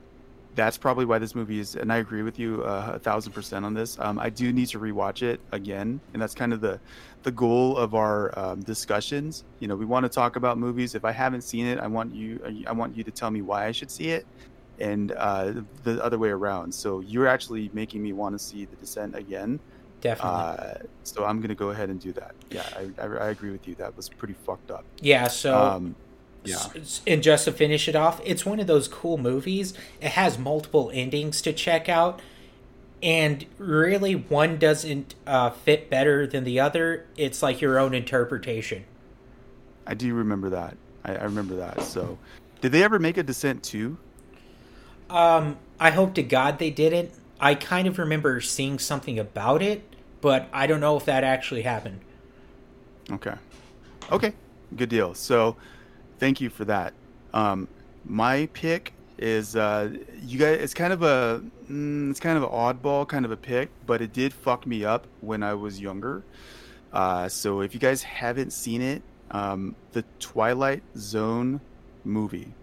that's probably why this movie is and i agree with you uh, a thousand percent on this. Um, i do need to rewatch it again and that's kind of the the goal of our um, discussions. You know we want to talk about movies. If i haven't seen it i want you i want you to tell me why i should see it and uh, the other way around. So you're actually making me want to see the descent again definitely uh, so i'm gonna go ahead and do that yeah I, I, I, agree with you that was pretty fucked up yeah so um, yeah. And just to finish it off, it's one of those cool movies. It has multiple endings to check out. And really, one doesn't uh, fit better than the other. It's like your own interpretation. I do remember that. I, I remember that. So, did they ever make a Descent 2? Um, I hope to God they didn't. I kind of remember seeing something about it, but I don't know if that actually happened. Okay. Okay. Good deal. So, thank you for that. Um, my pick is uh, you guys. It's kind of a mm, it's kind of an oddball kind of a pick, but it did fuck me up when I was younger. Uh, so if you guys haven't seen it, um, the Twilight Zone movie.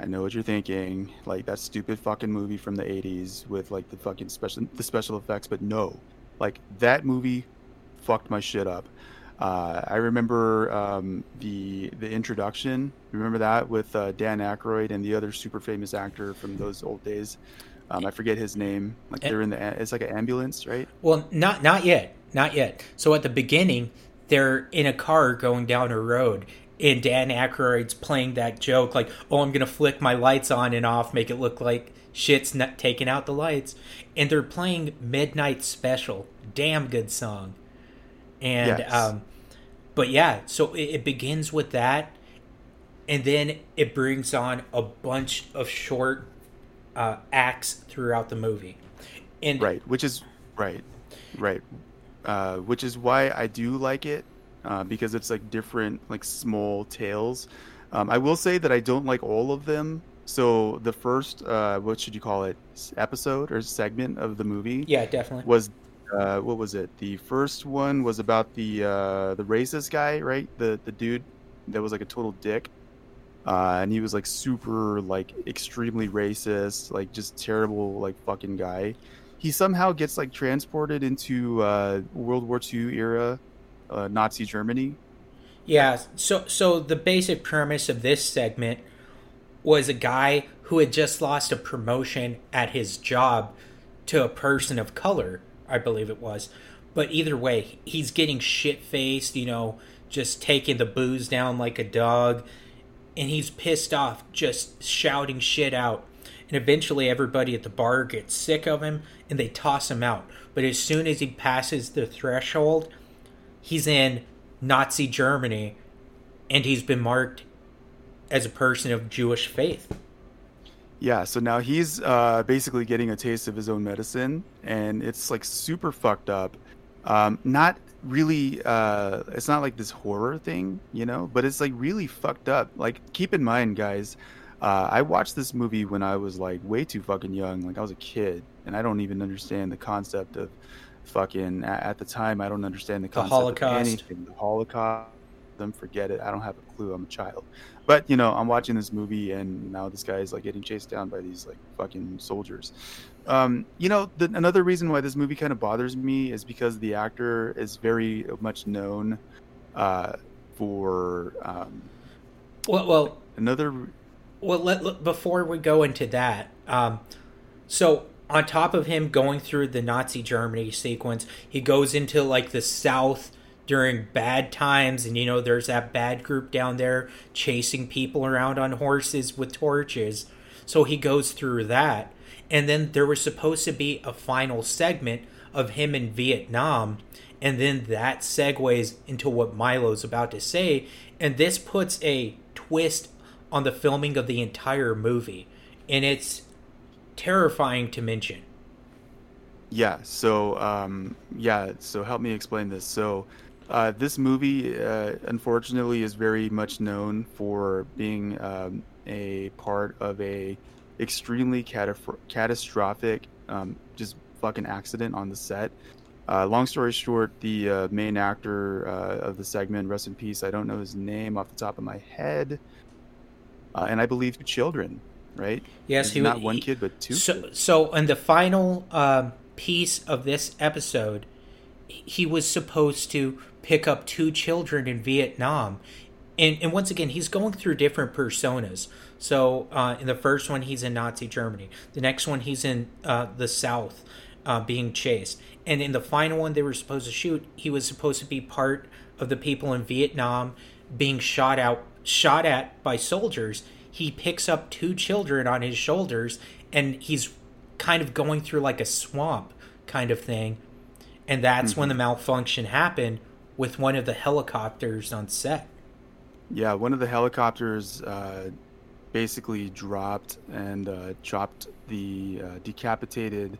I know what you're thinking, like that stupid fucking movie from the '80s with like the fucking special the special effects, but no, like that movie fucked my shit up. Uh, I remember um, the the introduction. Remember that with uh, Dan Aykroyd and the other super famous actor from those old days. Um, I forget his name. Like they're in the it's like an ambulance, right? Well, not not yet, not yet. So at the beginning, they're in a car going down a road, and Dan Aykroyd's playing that joke, like, "Oh, I'm gonna flick my lights on and off, make it look like shit's not taking out the lights," and they're playing Midnight Special. Damn good song. And yes. um, but yeah, so it, it begins with that, and then it brings on a bunch of short uh, acts throughout the movie. And right, which is right, right, uh, which is why I do like it uh, because it's like different, like small tales. Um, I will say that I don't like all of them. So the first, uh, what should you call it, episode or segment of the movie? Yeah, definitely was uh, what was it? The first one was about the uh, the racist guy, right? The the dude that was like a total dick, uh, and he was like super like extremely racist, like just terrible like fucking guy. He somehow gets like transported into uh, World War II era uh, Nazi Germany. Yeah. So so the basic premise of this segment was a guy who had just lost a promotion at his job to a person of color I believe it was. But either way, he's getting shit faced, you know, just taking the booze down like a dog. and he's pissed off, just shouting shit out. And eventually, everybody at the bar gets sick of him and they toss him out. But as soon as he passes the threshold, he's in Nazi Germany and he's been marked as a person of Jewish faith. Yeah, so now he's uh, basically getting a taste of his own medicine, and it's like super fucked up. Um, not really, uh, it's not like this horror thing, you know, but it's like really fucked up. Like, keep in mind, guys, uh, I watched this movie when I was like way too fucking young. Like, I was a kid, and I don't even understand the concept of fucking, at the time, I don't understand the concept the Holocaust. of anything. The Holocaust, them forget it. I don't have a clue. I'm a child but you know i'm watching this movie and now this guy is like getting chased down by these like fucking soldiers um, you know the, another reason why this movie kind of bothers me is because the actor is very much known uh, for um, well, well another well let, let, before we go into that um, so on top of him going through the nazi germany sequence he goes into like the south during bad times and you know there's that bad group down there chasing people around on horses with torches. So he goes through that. And then there was supposed to be a final segment of him in Vietnam and then that segues into what Milo's about to say. And this puts a twist on the filming of the entire movie. And it's terrifying to mention. Yeah so um yeah so help me explain this. So uh, this movie, uh, unfortunately, is very much known for being um, a part of a extremely catastrophic, um, just fucking accident on the set. Uh, long story short, the uh, main actor uh, of the segment, rest in peace. I don't know his name off the top of my head, uh, and I believe two children, right? Yes, he not one kid, but two. So, so in the final um, piece of this episode, he was supposed to pick up two children in Vietnam. And, and once again, he's going through different personas. So uh, in the first one, he's in Nazi Germany. The next one, he's in uh, the South, uh, being chased. And in the final one, they were supposed to shoot. He was supposed to be part of the people in Vietnam being shot out, shot at by soldiers. He picks up two children on his shoulders, and he's kind of going through like a swamp kind of thing. And that's mm-hmm. when the malfunction happened with one of the helicopters on set. Yeah, one of the helicopters uh, basically dropped and uh, chopped the uh, decapitated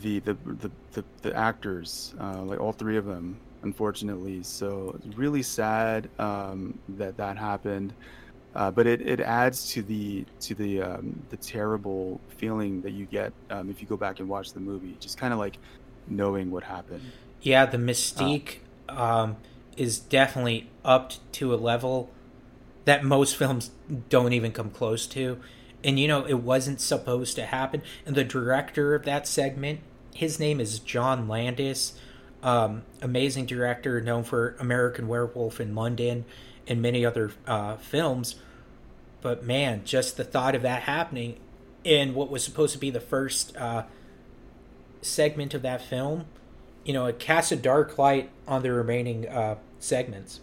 the the the, the, the actors, uh, like all three of them, unfortunately. So it's really sad um, that that happened. Uh, but it, it adds to the to the um, the terrible feeling that you get um, if you go back and watch the movie, just kind of like knowing what happened. Yeah, the mystique um, is definitely upped to a level that most (laughs) films don't even come close to. And you know, it wasn't supposed to happen. And the director of that segment, his name is John Landis, um, amazing director known for American Werewolf in London and many other uh, films. But man, just the thought of that happening in what was supposed to be the first uh, segment of that film you know, it casts a dark light on the remaining uh, segments.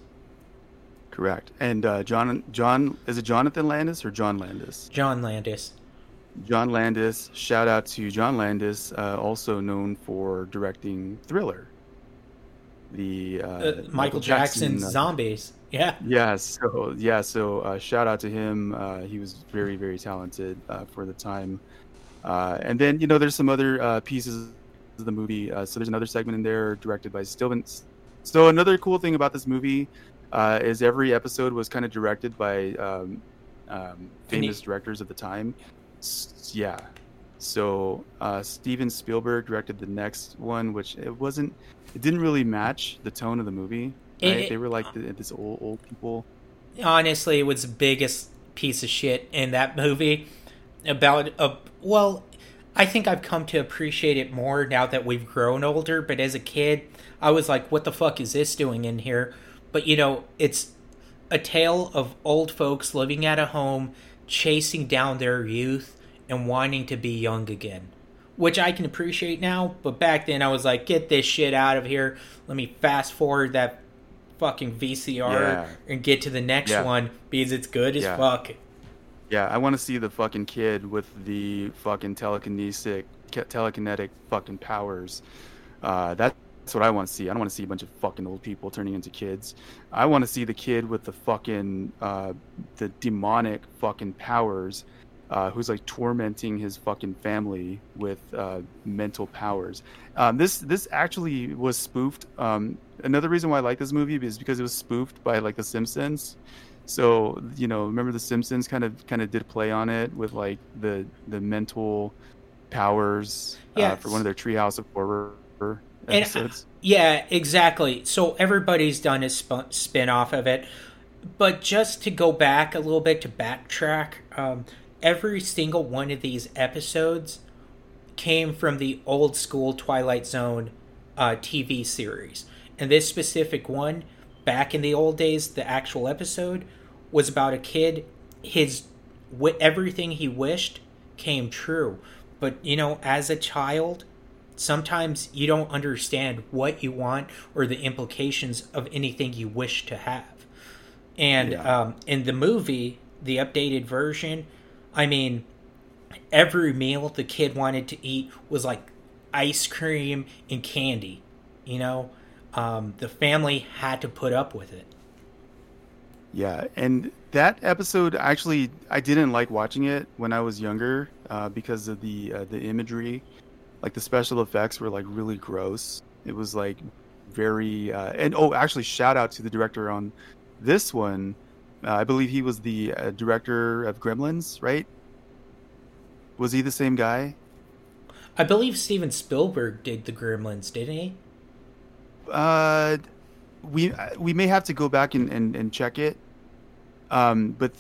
Correct. And uh, John, John, is it Jonathan Landis or John Landis? John Landis. John Landis. Shout out to John Landis, uh, also known for directing Thriller. The uh, uh Michael, Michael Jackson, Jackson uh, zombies. Yeah. Yeah. So yeah. So uh, shout out to him. he was very very talented for the time. and then you know there's some other pieces the movie. Uh, so there's another segment in there directed by Stillman. So another cool thing about this movie uh, is every episode was kind of directed by um, um, famous directors of the time. S- yeah. So uh, Steven Spielberg directed the next one, which it wasn't. It didn't really match the tone of the movie. Right? It, they were like the, this old old people. Honestly, it was the biggest piece of shit in that movie about a well I think I've come to appreciate it more now that we've grown older. But as a kid, I was like, what the fuck is this doing in here? But you know, it's a tale of old folks living at a home, chasing down their youth, and wanting to be young again. Which I can appreciate now, but back then I was like, get this shit out of here. Let me fast forward that fucking VCR Yeah. and get to the next Yeah. one because it's good as Yeah. fuck. Yeah, I want to see the fucking kid with the fucking telekinetic, telekinetic fucking powers. Uh, that's what I want to see. I don't want to see a bunch of fucking old people turning into kids. I want to see the kid with the fucking uh, the demonic fucking powers, uh, who's like tormenting his fucking family with uh, mental powers. Um, this this actually was spoofed. Um, another reason why I like this movie is because it was spoofed by like The Simpsons. So you know, remember The Simpsons kind of kind of did play on it with like the the mental powers uh, for one of their Treehouse of Horror And, episodes. Yeah, exactly. So everybody's done a sp- spin off of it. But just to go back a little bit to backtrack, um, every single one of these episodes came from the old school Twilight Zone uh, TV series. And this specific one, back in the old days, the actual episode was about a kid. His everything he wished came true. But you know, as a child, sometimes you don't understand what you want or the implications of anything you wish to have. And Yeah. um, in the movie, the updated version, I mean, every meal the kid wanted to eat was like ice cream and candy. You know, um, the family had to put up with it. Yeah, and that episode actually I didn't like watching it when I was younger uh, because of the uh, the imagery, like the special effects were like really gross. It was like very uh, and oh, actually, shout out to the director on this one. Uh, I believe he was the uh, director of Gremlins, right? Was he the same guy? I believe Steven Spielberg did the Gremlins, didn't he? Uh, we we may have to go back and, and, and check it. Um, but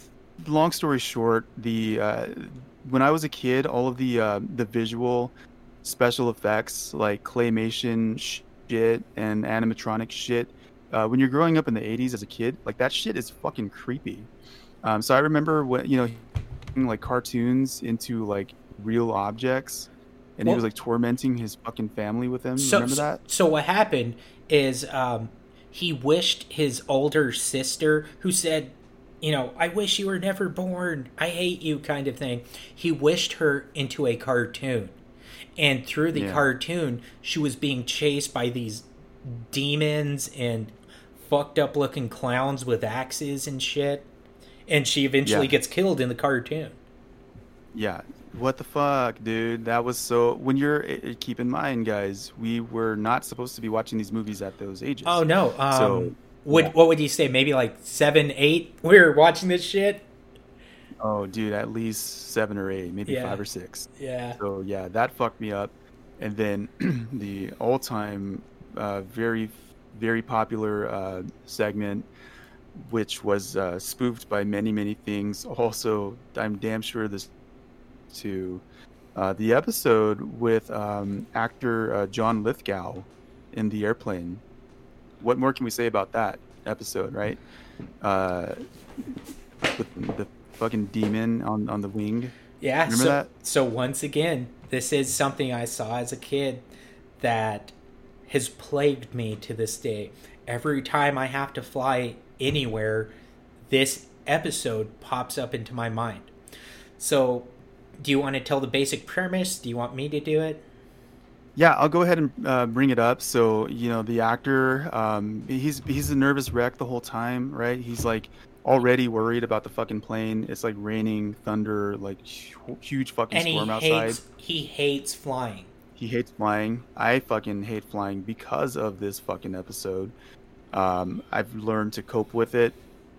long story short, the uh, when I was a kid, all of the uh, the visual special effects like claymation shit and animatronic shit. Uh, when you're growing up in the 80s as a kid, like that shit is fucking creepy. Um, so I remember when you know, like cartoons into like real objects, and he was like tormenting his fucking family with them. So, remember so- that? So what happened is um, he wished his older sister, who said, "You know, I wish you were never born. I hate you," kind of thing. He wished her into a cartoon, and through the Yeah. cartoon, she was being chased by these demons and fucked up looking clowns with axes and shit. And she eventually Yeah. gets killed in the cartoon. Yeah. What the fuck, dude? That was so. When you're keep in mind, guys, we were not supposed to be watching these movies at those ages. Oh no! Um, So, would yeah. what would you say? Maybe like seven, eight. We were watching this shit. Oh, dude, at least seven or eight, maybe Yeah. five or six. Yeah. So yeah, that fucked me up. And then (clears throat) the all-time, uh, very, very popular uh, segment, which was uh, spoofed by many, many things. Also, I'm damn sure this too. Uh, the episode with um, actor uh, John Lithgow in the airplane. What more can we say about that episode, right? Uh, with the fucking demon on, on the wing. Yeah. Remember so, that? so once again, this is something I saw as a kid that has plagued me to this day. Every time I have to fly anywhere, this episode pops up into my mind. So, do you want to tell the basic premise? Do you want me to do it? Yeah, I'll go ahead and uh, bring it up. So you know, the actor, um, he's he's a nervous wreck the whole time, right? He's like already worried about the fucking plane. It's like raining, thunder, like huge fucking And he storm outside. hates he hates flying. He hates flying. I fucking hate flying because of this fucking episode. Um, I've learned to cope with it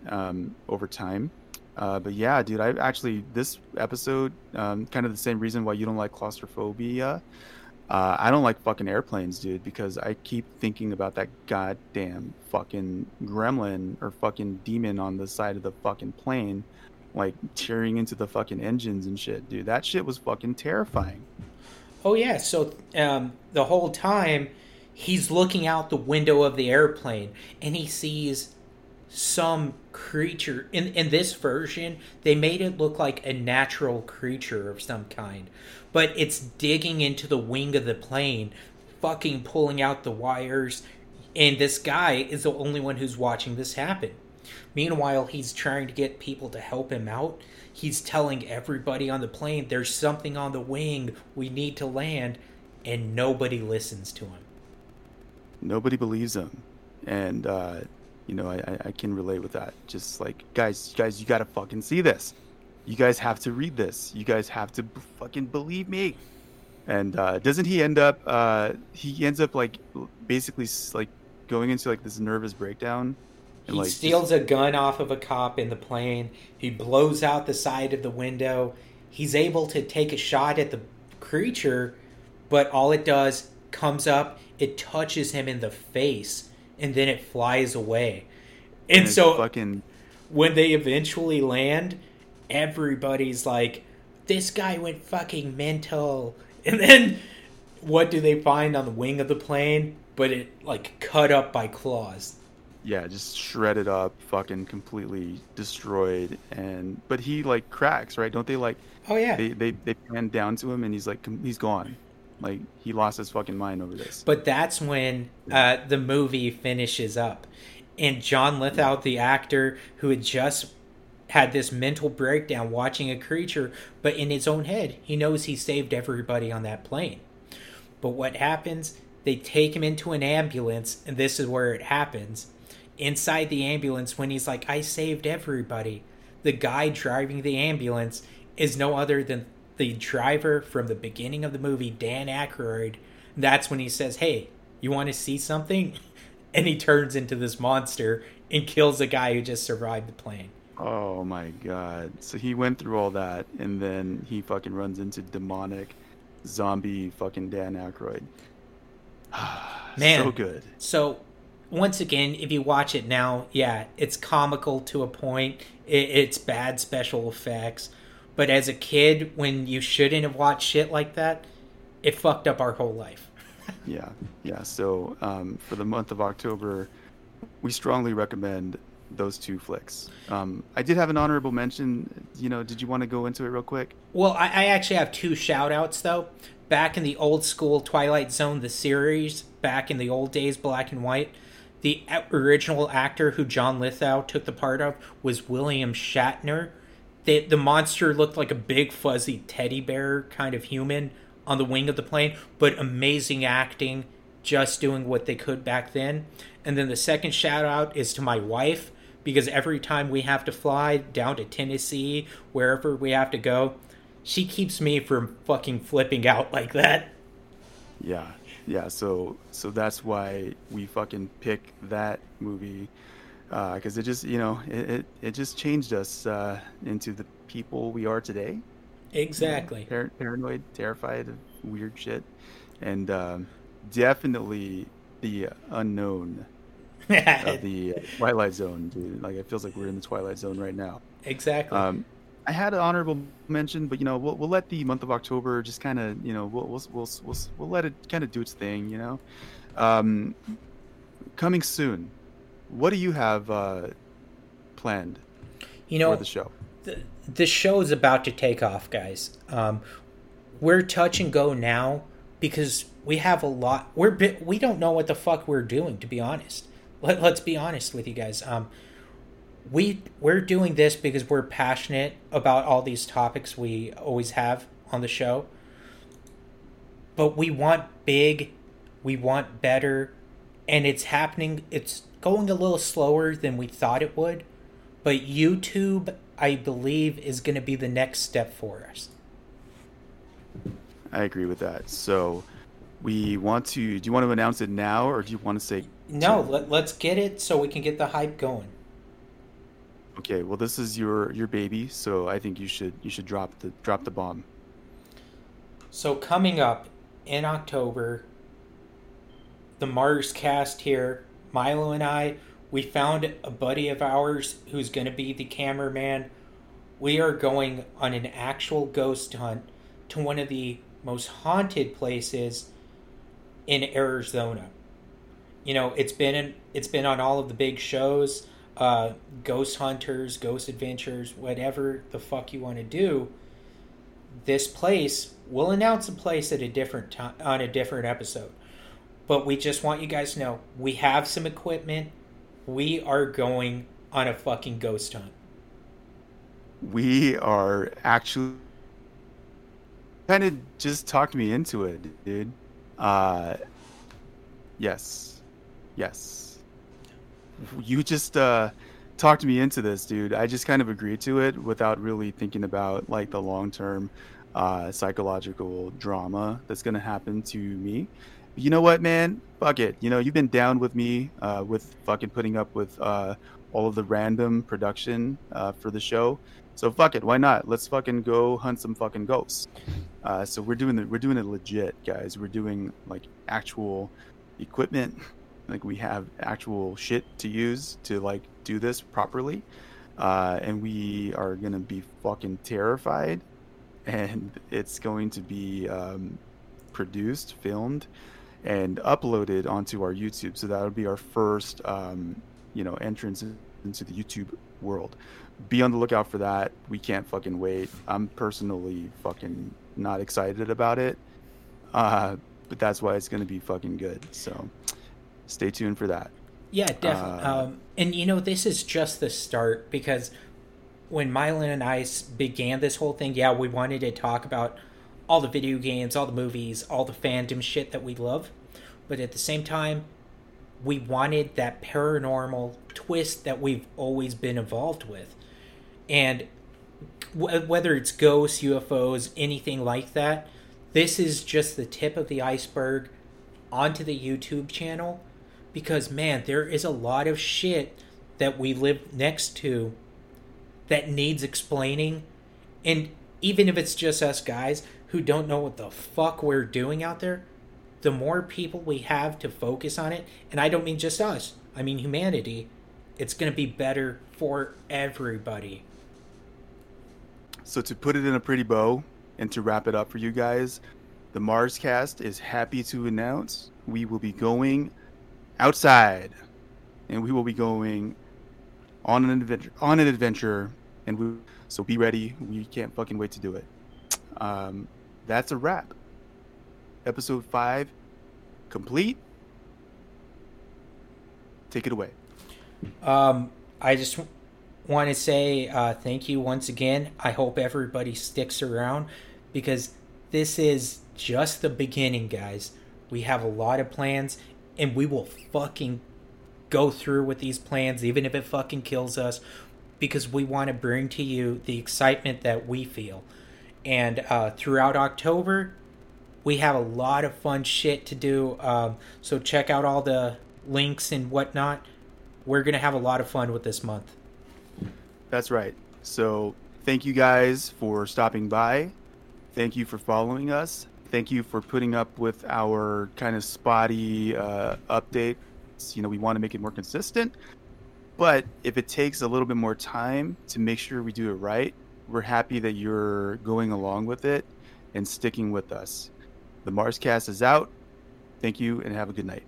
um, over time. Uh, but yeah, dude, I actually this episode, um, kind of the same reason why you don't like claustrophobia. Uh, I don't like fucking airplanes, dude, because I keep thinking about that goddamn fucking gremlin or fucking demon on the side of the fucking plane, like tearing into the fucking engines and shit, dude. That shit was fucking terrifying. Oh yeah, so um, the whole time he's looking out the window of the airplane and he sees some creature. In in this version, they made it look like a natural creature of some kind, but it's digging into the wing of the plane, fucking pulling out the wires, And this guy is the only one who's watching this happen. Meanwhile, he's trying to get people to help him out. He's telling everybody on the plane there's something on the wing. We need to land. And nobody listens to him. Nobody believes him. And, uh, you know, I, I can relate with that. Just like, guys, guys, you gotta fucking see this. You guys have to read this. You guys have to b- fucking believe me. And uh, doesn't he end up? Uh, he ends up like basically like going into like this nervous breakdown. And, He like, steals a gun off of a cop in the plane. He blows out the side of the window. He's able to take a shot at the creature, but all it does comes up, it touches him in the face, and then it flies away. And, it's so fucking when they eventually land, everybody's like, this guy went fucking mental. And then what do they find on the wing of the plane? But it like cut up by claws. yeah, just shredded up, fucking completely destroyed. And but he like cracks, right? Don't they like Oh yeah. they they they pan down to him and he's like he's gone, like he lost his fucking mind over this. But that's when uh, the movie finishes up. And John Lithgow, the actor who had just had this mental breakdown watching a creature, but in his own head, he knows he saved everybody on that plane. But what happens? They take him into an ambulance, and this is where it happens. Inside the ambulance, when he's like, I saved everybody, the guy driving the ambulance is no other than the driver from the beginning of the movie, Dan Aykroyd. That's when he says, Hey, you want to see something? (laughs) And he turns into this monster and kills a guy who just survived the plane. Oh my god! So he went through all that, and then he fucking runs into demonic, zombie fucking Dan Aykroyd. (sighs) Man. so good. So, once again, if you watch it now, yeah, it's comical to a point. It's bad special effects. But as a kid, when you shouldn't have watched shit like that, it fucked up our whole life. (laughs) Yeah, yeah. So um, for the month of October, we strongly recommend those two flicks. Um, I did have an honorable mention. You know, did you want to go into it real quick? Well, I, I actually have two shout outs, though. Back in the old school Twilight Zone, the series, back in the old days, black and white, the original actor who John Lithgow took the part of was William Shatner. The, the monster looked like a big, fuzzy teddy bear kind of human on the wing of the plane, but amazing acting, just doing what they could back then. And then the second shout out is to my wife, because every time we have to fly down to Tennessee, wherever we have to go, she keeps me from fucking flipping out like that. Yeah, yeah. So so that's why we fucking pick that movie because it just you know it, it, it just changed us uh, into the people we are today. Exactly. Par- paranoid, terrified of weird shit, and um, definitely the unknown of (laughs) the Twilight Zone, dude. Like it feels like we're in the Twilight Zone right now. exactly. Um, I had an honorable mention, but you know, we'll, we'll let the month of October just kind of, you know, we'll, we'll we'll we'll we'll let it kind of do its thing, you know. Um, coming soon, what do you have uh, planned you know, for the show? the, the show is about to take off, guys. Um, we're touch and go now because we have a lot. We're bi- we don't know what the fuck we're doing, to be honest. Let, let's be honest with you guys. Um, we we're doing this because we're passionate about all these topics we always have on the show. But we want big, we want better, and it's happening. It's going a little slower than we thought it would. But YouTube, I believe, is going to be the next step for us. I agree with that. So, we want to. Do you want to announce it now, or do you want to say? No, let, let's get it so we can get the hype going. Okay. Well, this is your your baby, so I think you should you should drop the drop the bomb. So coming up in October, the Mars cast here, Milo and I, we found a buddy of ours who's going to be the cameraman. We are going on an actual ghost hunt to one of the most haunted places in Arizona. You know, it's been in, it's been on all of the big shows, uh, Ghost Hunters, Ghost Adventures, whatever the fuck you want to do this place we'll announce a place at a different time on a different episode but we just want you guys to know we have some equipment. We are going on a fucking ghost hunt. We are actually kind of just talked me into it, dude. Uh, yes, yes. You just uh, talked me into this, dude. I just kind of agreed to it without really thinking about like the long term uh, psychological drama that's gonna happen to me. You know what, man? Fuck it. You know, you've been down with me uh, with fucking putting up with uh, all of the random production uh, for the show. So fuck it, why not? Let's fucking go hunt some fucking ghosts. Uh, so we're doing it. We're doing it legit, guys. We're doing like actual equipment. (laughs) Like we have actual shit to use to like do this properly, uh, and we are gonna be fucking terrified. (laughs) And it's going to be um, produced, filmed, and uploaded onto our YouTube. So that would be our first, um, you know, entrance into the YouTube world be on the lookout for that. We can't fucking wait. I'm personally fucking not excited about it. Uh, but that's why it's going to be fucking good. So stay tuned for that. Yeah, definitely. Uh, um, and you know, this is just the start because when Milo and I began this whole thing, yeah, we wanted to talk about all the video games, all the movies, all the fandom shit that we love. But at the same time, we wanted that paranormal twist that we've always been involved with and w- whether it's ghosts, UFOs, anything like that, this is just the tip of the iceberg onto the YouTube channel because man, there is a lot of shit that we live next to that needs explaining. And even if it's just us guys who don't know what the fuck we're doing out there, the more people we have to focus on it, and I don't mean just us, I mean humanity, it's going to be better for everybody. So to put it in a pretty bow and to wrap it up for you guys, the Mars cast is happy to announce we will be going outside and we will be going on an adventure on an adventure and we so be ready we can't fucking wait to do it um, that's a wrap episode 5 complete take it away um, i just want to say uh, thank you once again. I hope everybody sticks around because this is just the beginning, guys. We have a lot of plans and we will fucking go through with these plans, even if it fucking kills us, because we want to bring to you the excitement that we feel. And uh, throughout October, we have a lot of fun shit to do. Um, so check out all the links and whatnot. We're to have a lot of fun with this month. That's right. So thank you guys for stopping by. Thank you for following us. Thank you for putting up with our kind of spotty uh, updates. You know, we want to make it more consistent. But if it takes a little bit more time to make sure we do it right, we're happy that you're going along with it and sticking with us. The Marscast is out. Thank you and have a good night.